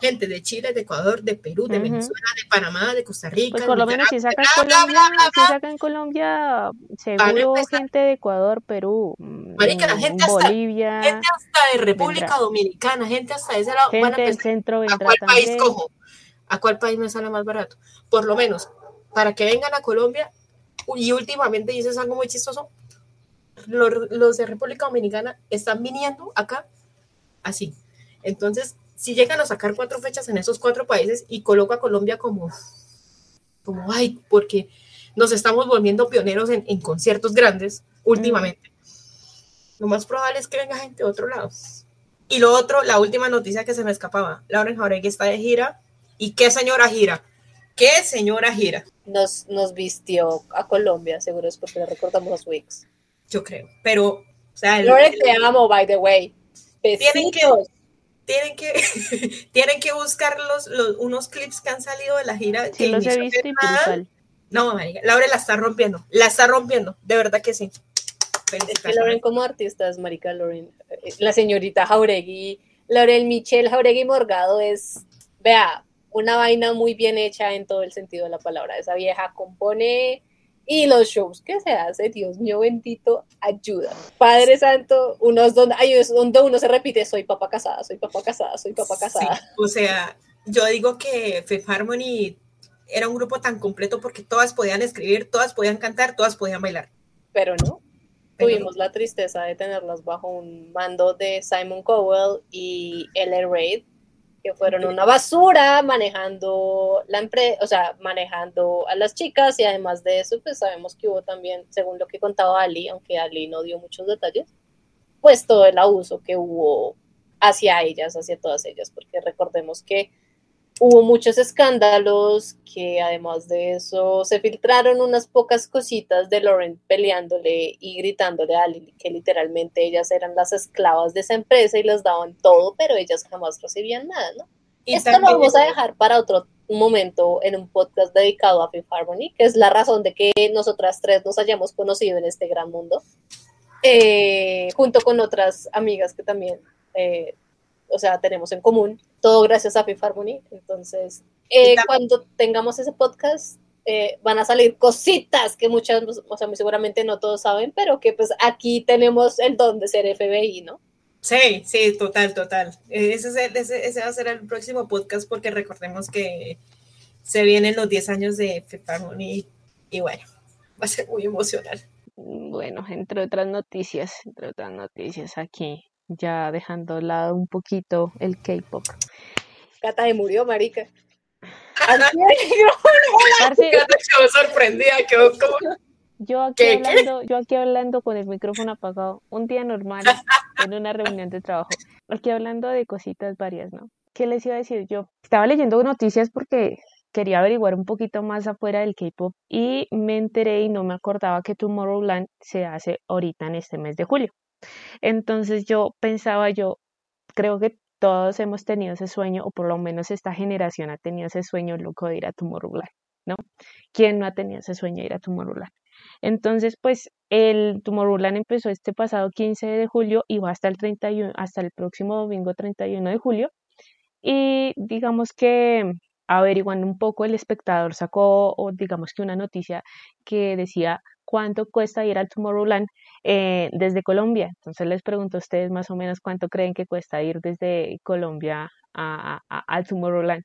gente de Chile, de Ecuador, de Perú, de. Venezuela, de Panamá, de Costa Rica, Pues por lo menos si Nicaragua, saca en bla, bla, Colombia, bla, si Colombia, seguro gente de Ecuador, Perú, mm, Marica, la gente hasta- Bolivia, gente hasta de República vendrá. Dominicana, gente hasta de ese lado, van a gente del empezar. centro ¿A cuál país cojo? ¿A cuál país me sale más barato? Por lo menos, para que vengan a Colombia, y últimamente dices algo muy chistoso, los, los de República Dominicana están viniendo acá así. Entonces, si llegan a sacar cuatro fechas en esos cuatro países y coloco a Colombia como, como ay, porque nos estamos volviendo pioneros en, en conciertos grandes últimamente, lo más probable es que venga gente de otro lado. Y lo otro, la última noticia que se me escapaba, Lauren Jauregui está de gira. ¿Y qué señora gira? qué señora gira. Nos, nos vistió a Colombia, seguro es porque le recordamos los Wigs. Yo creo, pero, o sea, el- Lore, el- te amo, by the way. Tienen que- tienen que tienen que buscar los, los- unos clips que han salido de la gira. Sí que los he visto y brutal. No, marica, Laura la está rompiendo, la está rompiendo, de verdad que sí. Es que. Lauren como artista es marica Lauren. eh, La señorita Jauregui, Laurel Michelle Jauregui Morgado es, vea, una vaina muy bien hecha en todo el sentido de la palabra. Esa vieja compone y los shows que se hace, Dios mío bendito, ayuda. Padre Santo, unos donde, hay donde uno se repite, soy papá casada, soy papá casada, soy papá Sí, casada. o sea, yo digo que Fifth Harmony era un grupo tan completo porque todas podían escribir, todas podían cantar, todas podían bailar. Pero no, Pero tuvimos la tristeza de tenerlas bajo un mando de Simon Cowell y L.A. Reid, que fueron una basura manejando la empresa, o sea, manejando a las chicas y además de eso, pues sabemos que hubo también, según lo que contaba Ali, aunque Ali no dio muchos detalles, pues todo el abuso que hubo hacia ellas, hacia todas ellas, porque recordemos que hubo muchos escándalos que además de eso se filtraron unas pocas cositas de Lauren peleándole y gritándole a Lily que literalmente ellas eran las esclavas de esa empresa y les daban todo, pero ellas jamás recibían nada, ¿no? Y Esto lo vamos a dejar para otro momento en un podcast dedicado a Fifth Harmony, que es la razón de que nosotras tres nos hayamos conocido en este gran mundo, eh, junto con otras amigas que también, eh, o sea, tenemos en común, todo gracias a Fifth Harmony. Entonces, eh, cuando tengamos ese podcast, eh, van a salir cositas que muchas, o sea, muy seguramente no todos saben, pero que pues aquí tenemos el don de ser FBI, ¿no? Sí, sí, total, total. Eh, Ese, es el- ese, ese va a ser el próximo podcast porque recordemos que se vienen los 10 años de Fifth Harmony y bueno, va a ser muy emocional. Bueno, entre otras noticias, entre otras noticias aquí, ya dejando de lado un poquito el K-pop. Cata de murió, marica. Parce, quedó sorprendida, quedó como... yo aquí ¿Qué, qué? hablando, yo aquí hablando con el micrófono apagado, un día normal en una reunión de trabajo, aquí hablando de cositas varias, ¿no? ¿Qué les iba a decir? Yo estaba leyendo noticias porque quería averiguar un poquito más afuera del K-pop y me enteré y no me acordaba que Tomorrowland se hace ahorita en este mes de julio. Entonces yo pensaba, yo creo que todos hemos tenido ese sueño, o por lo menos esta generación ha tenido ese sueño loco de ir a Tomorrowland, ¿no? ¿Quién no ha tenido ese sueño de ir a Tomorrowland? Entonces, pues el Tomorrowland empezó este pasado 15 de julio y va hasta el 31, hasta el próximo domingo 31 de julio. Y digamos que averiguando un poco el espectador sacó, o digamos que una noticia que decía cuánto cuesta ir al Tomorrowland eh, desde Colombia. Entonces les pregunto a ustedes más o menos cuánto creen que cuesta ir desde Colombia a, a- a- al Tomorrowland.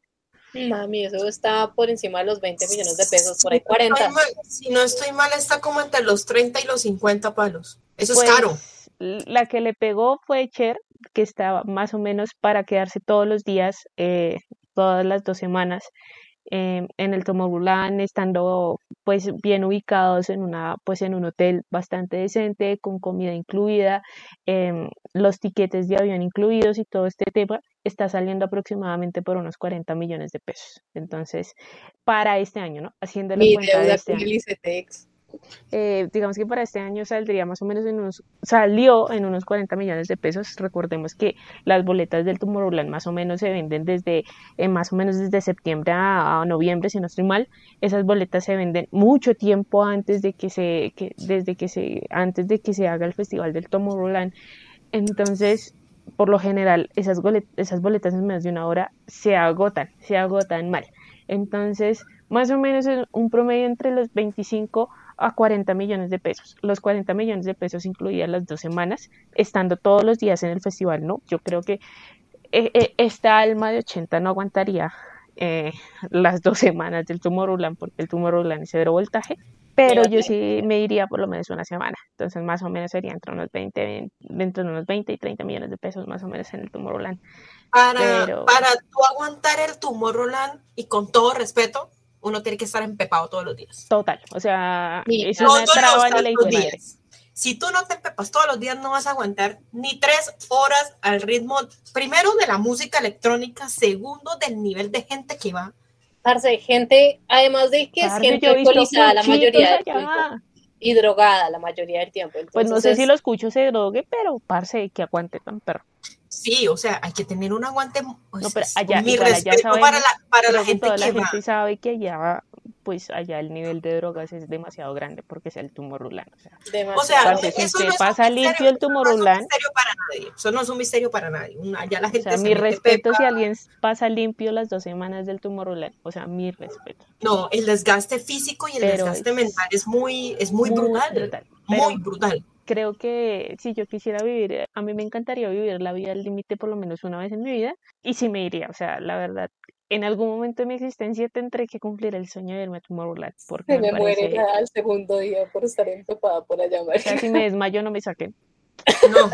Mami, eso está por encima de los 20 millones de pesos, por ahí Si no estoy 40. mal- Si no estoy mal, está como entre los 30 y los 50 palos. Eso Pues, es caro. l- La que le pegó fue Cher, que estaba más o menos para quedarse todos los días, eh, todas las dos semanas, eh, en el Tomorrowland, estando pues bien ubicados en una, pues en un hotel bastante decente, con comida incluida, em, los tiquetes de avión incluidos y todo este tema, está saliendo aproximadamente por unos 40 millones de pesos. Entonces, para este año, ¿no? Haciendo la Mi cuenta de deuda este con año el ICETEX. Eh, digamos que para este año saldría más o menos en unos, salió en unos 40 millones de pesos. Recordemos que las boletas del Tomorrowland más o menos se venden desde, eh, más o menos desde septiembre a, noviembre, si no estoy mal. Esas boletas se venden mucho tiempo antes de que se, que, desde que se, antes de que se haga el festival del Tomorrowland. Entonces, por lo general, esas, bolet- esas boletas en menos de una hora se agotan, se agotan mal. Entonces, más o menos un promedio entre los 25 a 40 millones de pesos. Los 40 millones de pesos incluían las dos semanas, estando todos los días en el festival, ¿no? Yo creo que eh, eh, esta alma de 80 no aguantaría eh, las dos semanas del Tomorrowland, porque el Tomorrowland es cero voltaje, pero yo sí me iría por lo menos una semana. Entonces, más o menos sería entre unos 20, 20, entre unos 20 y 30 millones de pesos más o menos en el Tomorrowland. Para, pero- para tú aguantar el Tomorrowland, y con todo respeto, uno tiene que estar empepado todos los días. Total, o sea, es una traba la días. Si tú no te empepas todos los días, no vas a aguantar ni tres horas al ritmo, primero de la música electrónica, segundo del nivel de gente que va. Parce, gente, además de que es gente alcoholizada la mayoría del tiempo y drogada la mayoría del tiempo. Pues no sé si lo escucho se drogue, pero parce, que aguante tan perro. Sí, o sea, hay que tener un aguante. o No, sea, pero allá- mi igual allá respeto para la, para la gente toda la va. gente sabe que allá, pues allá el nivel de drogas es demasiado grande porque es el. O sea, demasiado. O sea, Parce, si usted no es un pasa misterio, limpio el eso no es un Tomorrowland, misterio para nadie. Eso no es un misterio para nadie. Una- Allá la o gente sea, se mi respeto pepa. si alguien pasa limpio las dos semanas del Tomorrowland. O sea, mi respeto. No, el desgaste físico y el Pero desgaste es mental es muy, es muy, muy brutal. brutal. Pero- Muy brutal. Creo que si yo quisiera vivir, a mí me encantaría vivir la vida al límite por lo menos una vez en mi vida y sí me iría. O sea, la verdad, en algún momento de mi existencia tendré que cumplir el sueño de irme a Tomorrowland porque Se me me muere parece... al segundo día por estar empepada por allá, O marica. sea, si me desmayo no me saquen. No,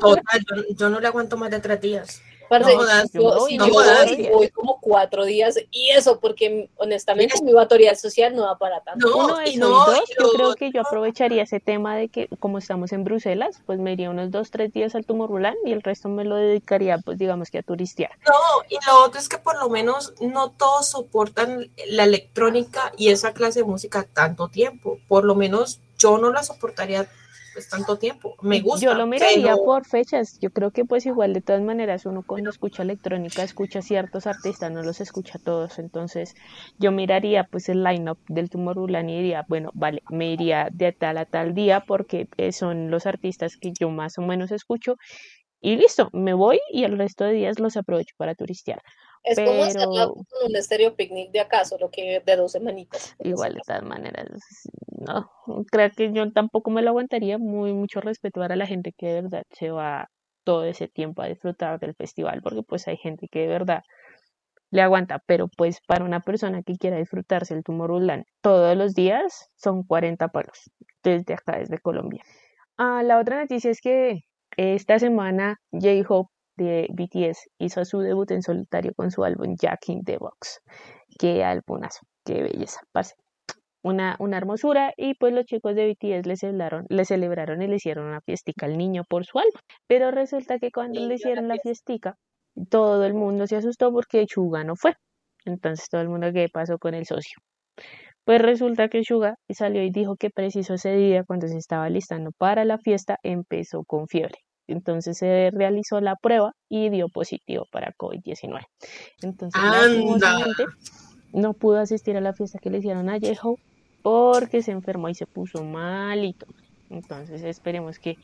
total, yo, yo no le aguanto más de tres días. Parce, No jodas, yo, no, si no yo jodas. voy, voy como cuatro días y eso porque honestamente mi batería social no da para tanto. No, Uno, y eso, y no, dos, yo creo que yo aprovecharía ese tema de que como estamos en Bruselas, pues me iría unos dos, tres días al Tomorrowland y el resto me lo dedicaría, pues digamos que a turistear. No, y lo otro es que por lo menos no todos soportan la electrónica y esa clase de música tanto tiempo. Por lo menos yo no la soportaría pues tanto tiempo. Me gusta. Yo lo miraría pero- por fechas. Yo creo que pues igual de todas maneras uno cuando escucha electrónica escucha ciertos artistas, no los escucha todos. Entonces yo miraría pues el line-up del Tomorrowland y diría, bueno, vale, me iría de tal a tal día porque eh, son los artistas que yo más o menos escucho. Y listo, me voy y el resto de días los aprovecho para turistear. Es como hacerla pero- con un estéreo picnic de acaso, lo que de dos semanitas. Igual de todas maneras, no, creo que yo tampoco me lo aguantaría. Muy mucho respeto para la gente que de verdad se va todo ese tiempo a disfrutar del festival, porque pues hay gente que de verdad le aguanta, pero pues para una persona que quiera disfrutarse el Tomorrowland todos los días son 40 palos desde acá, desde Colombia. Ah, la otra noticia es que esta semana J-Hope de BTS hizo su debut en solitario con su álbum Jack in the Box. Qué álbumazo, qué belleza, parce. Una, una hermosura y pues los chicos de BTS le celebraron, le celebraron y le hicieron una fiestica al niño por su álbum. Pero resulta que cuando Niño le hicieron la fiestica, todo el mundo se asustó porque Chuga no fue. Entonces todo el mundo, ¿qué pasó con el socio? Pues resulta que Suga salió y dijo que preciso ese día, cuando se estaba listando para la fiesta, empezó con fiebre. Entonces se realizó la prueba y dio positivo para COVID-19. Entonces, no pudo asistir a la fiesta que le hicieron a J-Hope porque se enfermó y se puso malito. Entonces esperemos que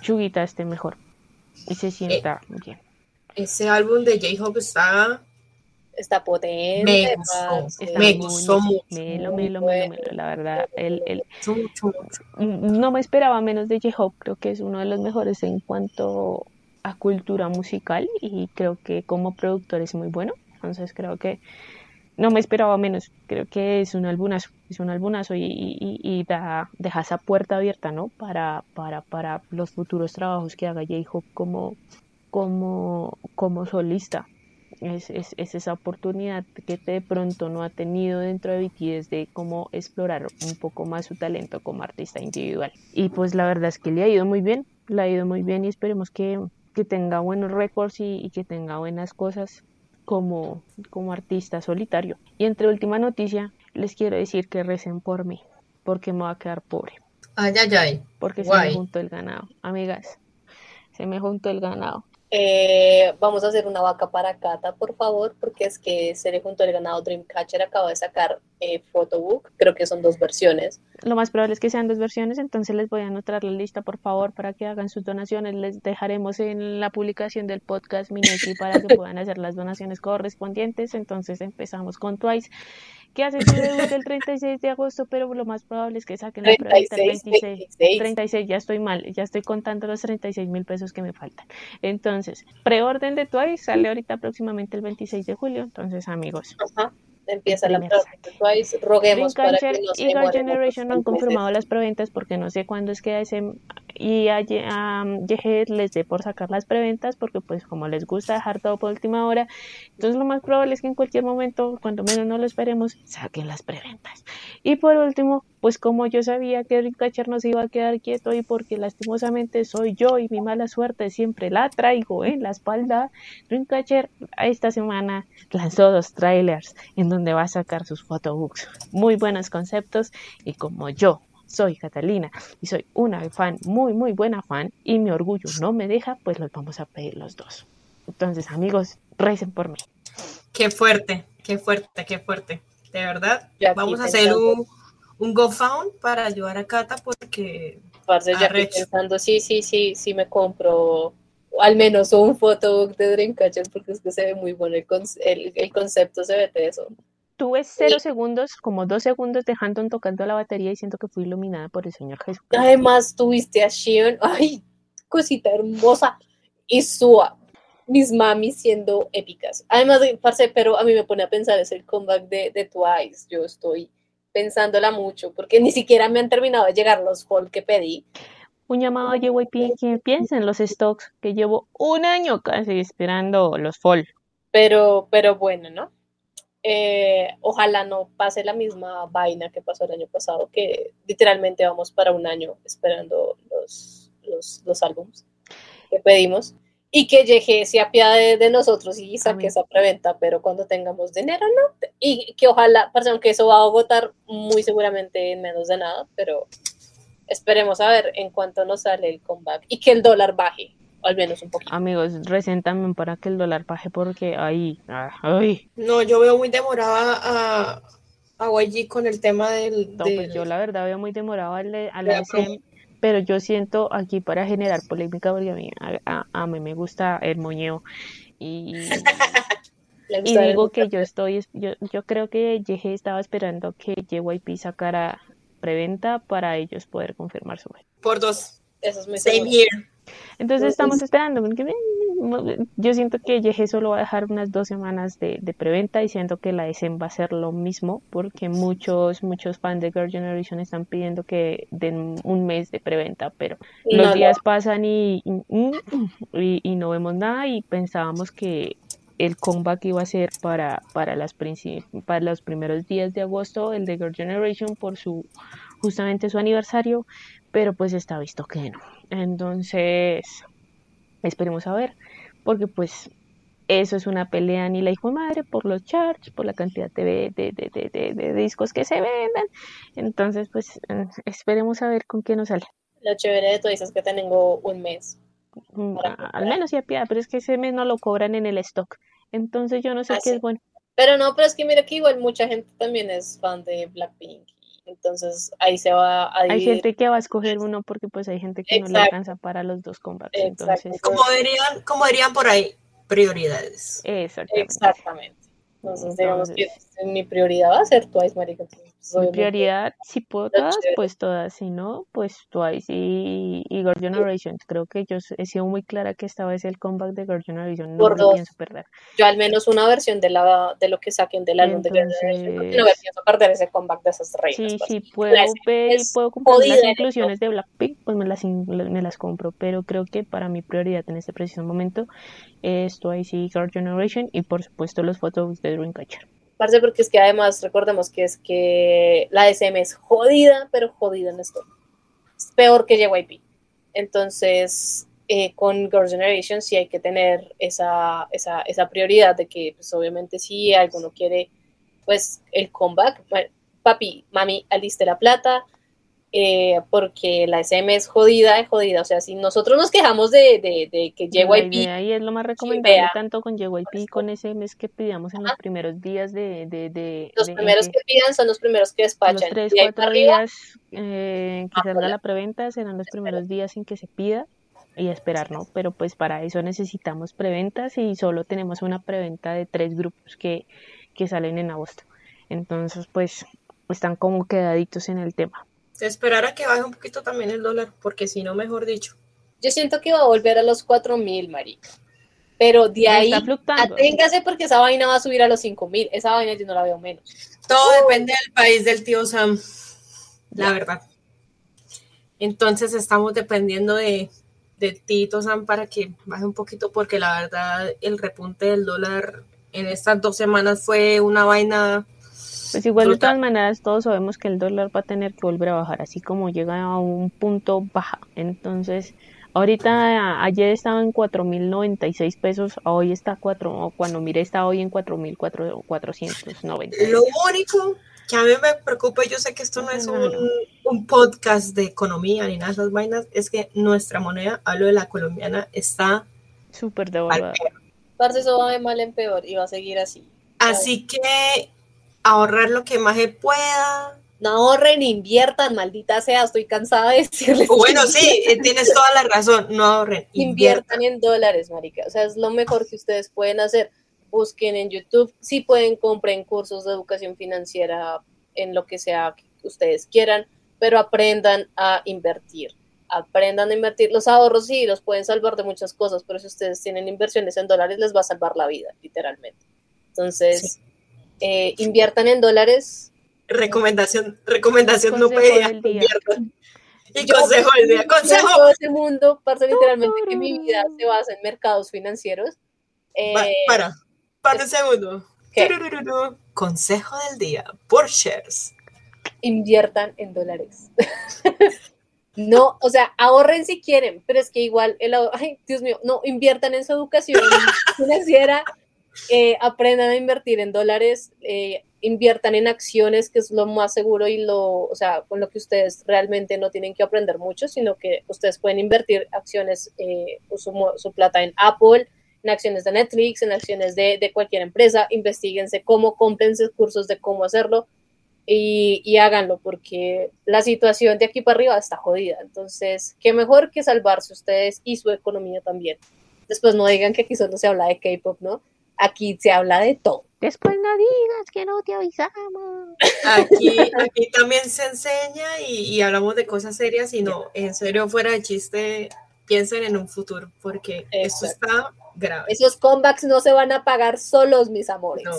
Chuguita esté mejor y se sienta bien. Ese álbum de J-Hope está. Está potente. Me gustó. Está me gustó mucho, Melo, melo, melo. La verdad, el, el, mucho, mucho. no me esperaba menos de J-Hope, creo que es uno de los mejores en cuanto a cultura musical y creo que como productor es muy bueno, entonces creo que no me esperaba menos, creo que es un albunazo, es un albunazo y, y- y da, deja esa puerta abierta, ¿no? Para, para, para los futuros trabajos que haga J-Hope como, como, como solista. Es, es, es esa oportunidad que de pronto no ha tenido dentro de BTS de cómo explorar un poco más su talento como artista individual. Y pues la verdad es que le ha ido muy bien, le ha ido muy bien y esperemos que, que tenga buenos récords y, y que tenga buenas cosas como, como artista solitario. Y entre última noticia, les quiero decir que recen por mí, porque me va a quedar pobre, Ay, ay, ay. porque se me Guay. juntó el ganado. Amigas, se me juntó el ganado. Eh, vamos a hacer una vaca para Cata, por favor, porque es que Serie junto al ganado Dreamcatcher acaba de sacar eh, Photobook, creo que son dos versiones. Lo más probable es que sean dos versiones, entonces les voy a anotar la lista, por favor, para que hagan sus donaciones. Les dejaremos en la publicación del podcast Mineki para que puedan hacer las donaciones correspondientes. Entonces empezamos con Twice, que hace su debut el 36 de agosto, pero lo más probable es que saquen la preventa el 36, 26. 26. 36, ya estoy mal, ya estoy contando los 36 mil pesos que me faltan. Entonces, preorden de Twice sale ahorita aproximadamente el 26 de julio. Entonces, amigos, Ajá. Empieza la Twice. Roguemos para que Dreamcatcher no se y Generation no han confirmado las preventas porque no sé cuándo es que ese y a, a Yeje les dé por sacar las preventas porque pues como les gusta dejar todo por última hora, entonces lo más probable es que en cualquier momento, cuando menos no lo esperemos, saquen las preventas. Y por último, pues como yo sabía que Dreamcatcher no se iba a quedar quieto y porque lastimosamente soy yo y mi mala suerte siempre la traigo en la espalda, Dreamcatcher esta semana lanzó dos trailers en donde va a sacar sus photobooks. Muy buenos conceptos y como yo soy Catalina y soy una fan, muy, muy buena fan y mi orgullo no me deja, pues los vamos a pedir los dos. Entonces, amigos, recen por mí. Qué fuerte, qué fuerte, qué fuerte. De verdad, aquí vamos a hacer un, un GoFound para ayudar a Cata porque Parce, ya pensando, sí, sí, sí, sí me compro al menos un photobook de Dreamcatcher porque es que se ve muy bueno el, conce- el, el concepto, se ve teso. Tuve cero segundos, como dos segundos de Hanton tocando la batería y siento que fui iluminada por el Señor Jesús. Además tuviste a Shion, ay, cosita hermosa, y Sua, mis mamis siendo épicas. Además, de- parce, pero a mí me pone a pensar, es el comeback de, de Twice, yo estoy pensándola mucho, porque ni siquiera me han terminado de llegar los fall que pedí. Un llamado a JYP que piensa en los stocks que llevo un año casi esperando los fall. Pero, pero bueno, ¿no? Eh, ojalá no pase la misma vaina que pasó el año pasado, que literalmente vamos para un año esperando los, los, los álbums que pedimos. Y que llegue se apiade de nosotros y saque esa preventa, pero cuando tengamos dinero, ¿no? Y que ojalá, aunque eso va a agotar muy seguramente en menos de nada, pero esperemos a ver en cuánto nos sale el comeback y que el dólar baje, al menos un poquito. Amigos, recen también para que el dólar baje porque ahí, ah, ay, no, yo veo muy demorada a, a YG con el tema del... no, pues yo la verdad veo muy demorado al, a de la la SM, pero yo siento aquí para generar polémica porque a mí, a, a- a mí me gusta el moñeo y, ¿Le y digo que yo estoy, yo, yo creo que YG estaba esperando que JYP sacara preventa para ellos poder confirmar su Por dos. Eso es muy Same seguro. here. Entonces estamos esperando. porque, eh, Yo siento que YG solo va a dejar unas dos semanas de, de preventa y siento que la SM va a hacer lo mismo porque muchos muchos fans de Girl Generation están pidiendo que den un mes de preventa, pero Y los no días pasan y, y, y- y no vemos nada y pensábamos que el comeback iba a ser para, para, las para los primeros días de agosto, el de Girl Generation, por su justamente su aniversario, pero pues está visto que no. Entonces, esperemos a ver, porque pues eso es una pelea ni la hijo de madre por los charts, por la cantidad de, de, de, de, discos que se vendan. Entonces, pues eh, esperemos a ver con qué nos sale. Lo chévere de todo eso es que tengo un mes. Mm. Al menos ya piada, pero es que ese mes no lo cobran en el stock. Entonces yo no sé Ah, qué sí. es bueno. Pero no, pero es que mira que igual mucha gente también es fan de Blackpink. Entonces ahí se va a Hay gente que va a escoger uno porque pues hay gente que no le alcanza para los dos combats. Exacto. Entonces, Como dirían, como dirían por ahí, prioridades. exactamente. Exactamente. Entonces, digamos que mi prioridad va a ser Twice, marica. Pues, obviamente, prioridad, si puedo todas, pues todas, si no, pues Twice y, y Girl Generation. Creo que yo he sido muy clara que esta vez el comeback de Girl Generation no Por lo dos. pienso perder. Yo al menos una versión de la de lo que saquen del álbum de Girl Generation, no pienso perder ese comeback de esas reinas. Sí, parce. sí, puedo ver y puedo comprar las inclusiones de Blackpink, pues me las, me las compro, pero creo que para mi prioridad en este preciso momento es Twice y Girl Generation y por supuesto los fotos de Dreamcatcher. Parce, porque es que además recordemos que es que la SM es jodida, pero jodida en esto. Es peor que JYP. Entonces, eh, con Girl Generation sí hay que tener esa, esa, esa prioridad de que, pues obviamente, si alguno quiere, pues, el comeback, papi, mami, aliste la plata, eh, porque la SM es jodida, es jodida. O sea, si nosotros nos quejamos de, de, de que JYP ahí es lo más recomendable vea. tanto con JYP y con ese mes que pidamos en los primeros días de, de, de, los primeros que pidan son los primeros que los despachan. tres, y cuatro días eh, que Ah, salga hola. la preventa serán los primeros días en que se pida y esperar, ¿no? Pero pues para eso necesitamos preventas y solo tenemos una preventa de tres grupos que, que salen en agosto. Entonces, pues están como quedaditos en el tema. Esperar a que baje un poquito también el dólar, porque si no, mejor dicho. Yo siento que va a volver a los 4000, marica. Pero de ahí, aténgase porque esa vaina va a subir a los 5000. Esa vaina yo no la veo menos. Todo depende del país del tío Sam, la verdad. Entonces estamos dependiendo de, de Tito San para que baje un poquito porque la verdad el repunte del dólar en estas dos semanas fue una vaina. Pues igual de todas maneras todos sabemos que el dólar va a tener que volver a bajar, así como llega a un punto baja. Entonces, ahorita ayer estaba en 4.096 pesos, hoy está cuatro, cuando miré está hoy en 4.490. Lo único que a mí me preocupa, yo sé que esto no es un, un podcast de economía ni nada de esas vainas, es que nuestra moneda, hablo de la colombiana, está súper devaluada. Parce, eso va de mal en peor y va a seguir así. Así que ahorrar lo que más se pueda. No ahorren, inviertan, maldita sea, estoy cansada de decirles. Bueno, sí, eh, tienes toda la razón, no ahorren. Inviertan. inviertan en dólares, marica. O sea, es lo mejor que ustedes pueden hacer. Busquen en YouTube, si pueden, compren cursos de educación financiera en lo que sea que ustedes quieran, pero aprendan a invertir aprendan a invertir. Los ahorros sí los pueden salvar de muchas cosas, pero si ustedes tienen inversiones en dólares, les va a salvar la vida, literalmente. Entonces, eh, inviertan en dólares. Recomendación, recomendación no pedida. Y consejo del día. Consejo. Todo ese mundo pasa literalmente que mi vida se basa en mercados financieros. Eh, para, para un segundo. Consejo del día por shares. Inviertan en dólares. No, o sea, ahorren si quieren, pero es que igual, el, ay, Dios mío, no, inviertan en su educación financiera, eh, aprendan a invertir en dólares, eh, inviertan en acciones, que es lo más seguro y lo, o sea, con lo que ustedes realmente no tienen que aprender mucho, sino que ustedes pueden invertir acciones, eh, su, su, plata en Apple, en acciones de Netflix, en acciones de, de cualquier empresa, investiguense cómo, cómprense cursos de cómo hacerlo, y, háganlo porque la situación de aquí para arriba está jodida. Entonces, qué mejor que salvarse ustedes y su economía también. Después no digan que aquí solo se habla de K-pop, ¿no? Aquí se habla de todo. Después no digas que no te avisamos. Aquí, aquí también se enseña y, hablamos de cosas serias y no, en serio, fuera de chiste, piensen en un futuro porque eso está grave. Esos comebacks no se van a pagar solos, mis amores. No.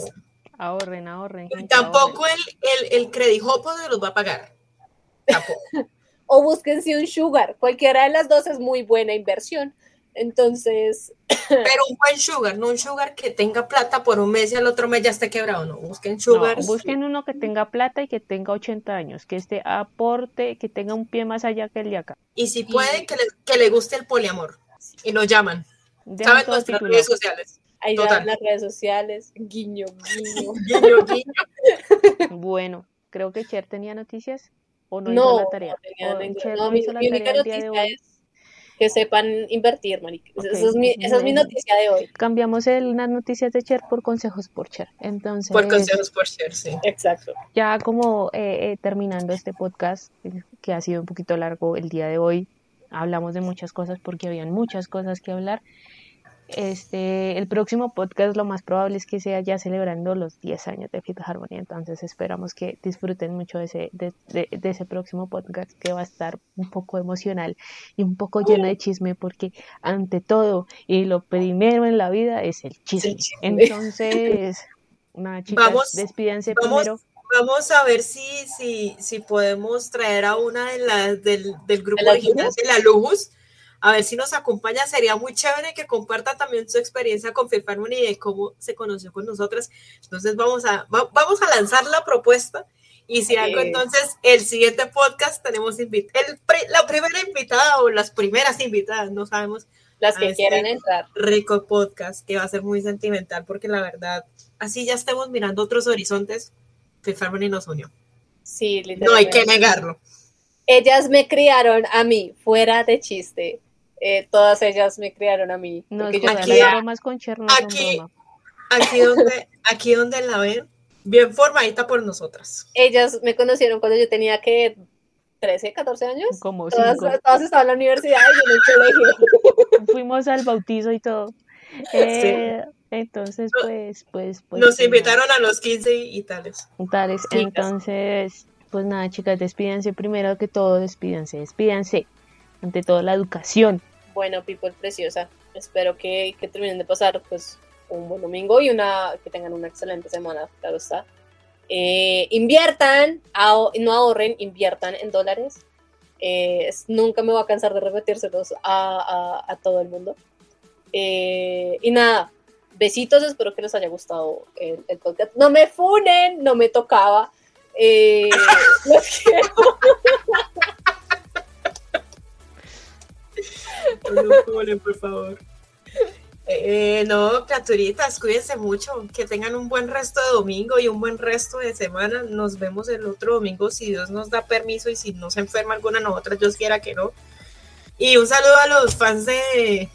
Ahorren, ahorren. tampoco El, el, el credit los va a pagar. Tampoco. o búsquense un sugar. Cualquiera de las dos es muy buena inversión. Entonces. Pero un buen sugar, no un sugar que tenga plata por un mes y al otro mes ya esté quebrado, no. Busquen sugar. busquen uno que tenga plata y que tenga 80 años, que esté aporte, que tenga un pie más allá que el de acá. Y si puede, que, le, que le guste el poliamor. Y lo llaman. ¿Saben nuestras redes sociales? Ahí las redes sociales. Guiño, guiño. guiño, guiño. Bueno, creo que Cher tenía noticias o no, hizo la tarea. No, mi, única noticia es que sepan invertir, marica. Esa, es mi, esa, es mi, noticia de hoy. Cambiamos el, las noticias de Cher por consejos por Cher. Entonces, por consejos por Cher, sí. Exacto. Ya como eh, eh, terminando este podcast, que ha sido un poquito largo el día de hoy, hablamos de muchas cosas porque habían muchas cosas que hablar. Este, el próximo podcast lo más probable es que sea ya celebrando los 10 años de Fifth Harmony, entonces esperamos que disfruten mucho de ese, de, ese próximo podcast que va a estar un poco emocional y un poco lleno de chisme porque ante todo y lo primero en la vida es el chisme. Entonces, nada chicas, vamos, despídense primero. Vamos a ver si, si, si podemos traer a una de las del, del grupo original de la Lujus a ver si nos acompaña. Sería muy chévere que comparta también su experiencia con Fifth y de cómo se conoció con nosotras. Entonces vamos a, vamos a lanzar la propuesta. Y si algo, entonces el siguiente podcast tenemos el, la primera invitada o las primeras invitadas, no sabemos. Las que este quieran entrar. Rico podcast que va a ser muy sentimental porque la verdad, así ya estemos mirando otros horizontes, Fifth Harmony nos unió. Sí. No hay que negarlo. Ellas me criaron a mí, fuera de chiste eh, todas ellas me criaron a mí. No, yo aquí, bromas con Cher, aquí, aquí, donde, aquí donde la ven, bien formadita por nosotras. Ellas me conocieron cuando yo tenía que 13, 14 años. Como todas, todas estaban en la universidad y yo en el colegio. Fuimos al bautizo y todo. Eh, entonces, pues, pues, pues. Nos pues, invitaron a los 15 y, tales. Tales. Entonces, pues nada, chicas, despídense primero que todo, despídense, despídense. Ante todo, la educación bueno, people preciosa. Espero que, que, terminen de pasar pues un buen domingo y una que tengan una excelente semana, claro está. Eh, inviertan, no ahorren, inviertan en dólares. Eh, nunca me voy a cansar de repetírselos a, a, todo el mundo. Eh, y nada, besitos, espero que les haya gustado el, el podcast. No me funen, no me tocaba. Eh, los quiero. No por favor. Eh, no, criaturitas, cuídense mucho, que tengan un buen resto de domingo y un buen resto de semana. Nos vemos el otro domingo si Dios nos da permiso y si no se enferma alguna de nosotras, Dios quiera que no. Y un saludo a los fans de,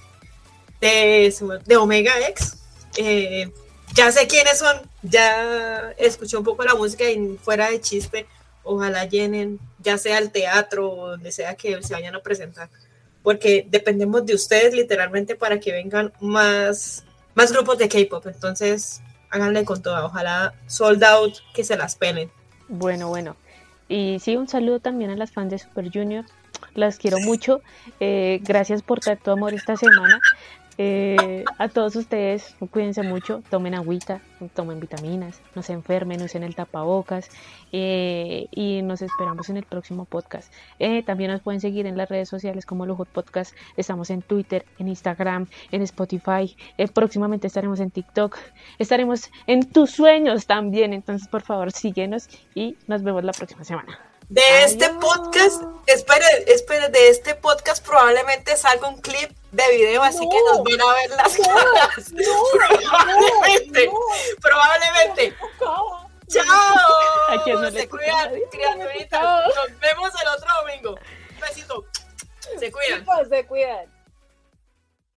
de, Omega X. Eh, ya sé quiénes son, ya escuché un poco la música y fuera de chiste, ojalá llenen, ya sea el teatro o donde sea que se vayan a presentar porque dependemos de ustedes literalmente para que vengan más, más grupos de K-pop. Entonces, háganle con todo. Ojalá sold out que se las pelen. Bueno, bueno. Y sí, un saludo también a las fans de Super Junior. Las quiero mucho. Eh, gracias por tanto amor esta semana. Eh, a todos ustedes, cuídense mucho, tomen agüita, tomen vitaminas, no se enfermen, usen el tapabocas eh, y nos esperamos en el próximo podcast. Eh, también nos pueden seguir en las redes sociales como Lujo Podcast, estamos en Twitter, en Instagram, en Spotify, próximamente estaremos en TikTok, estaremos en tus sueños también, entonces por favor síguenos y nos vemos la próxima semana. De este podcast, espere, espere, de este podcast probablemente salga un clip de video, así que nos van a ver las caras. probablemente, probablemente. Chao. Se cuidan, criaturitas. Nos vemos el otro domingo. Un besito. Se cuidan. Se cuidan.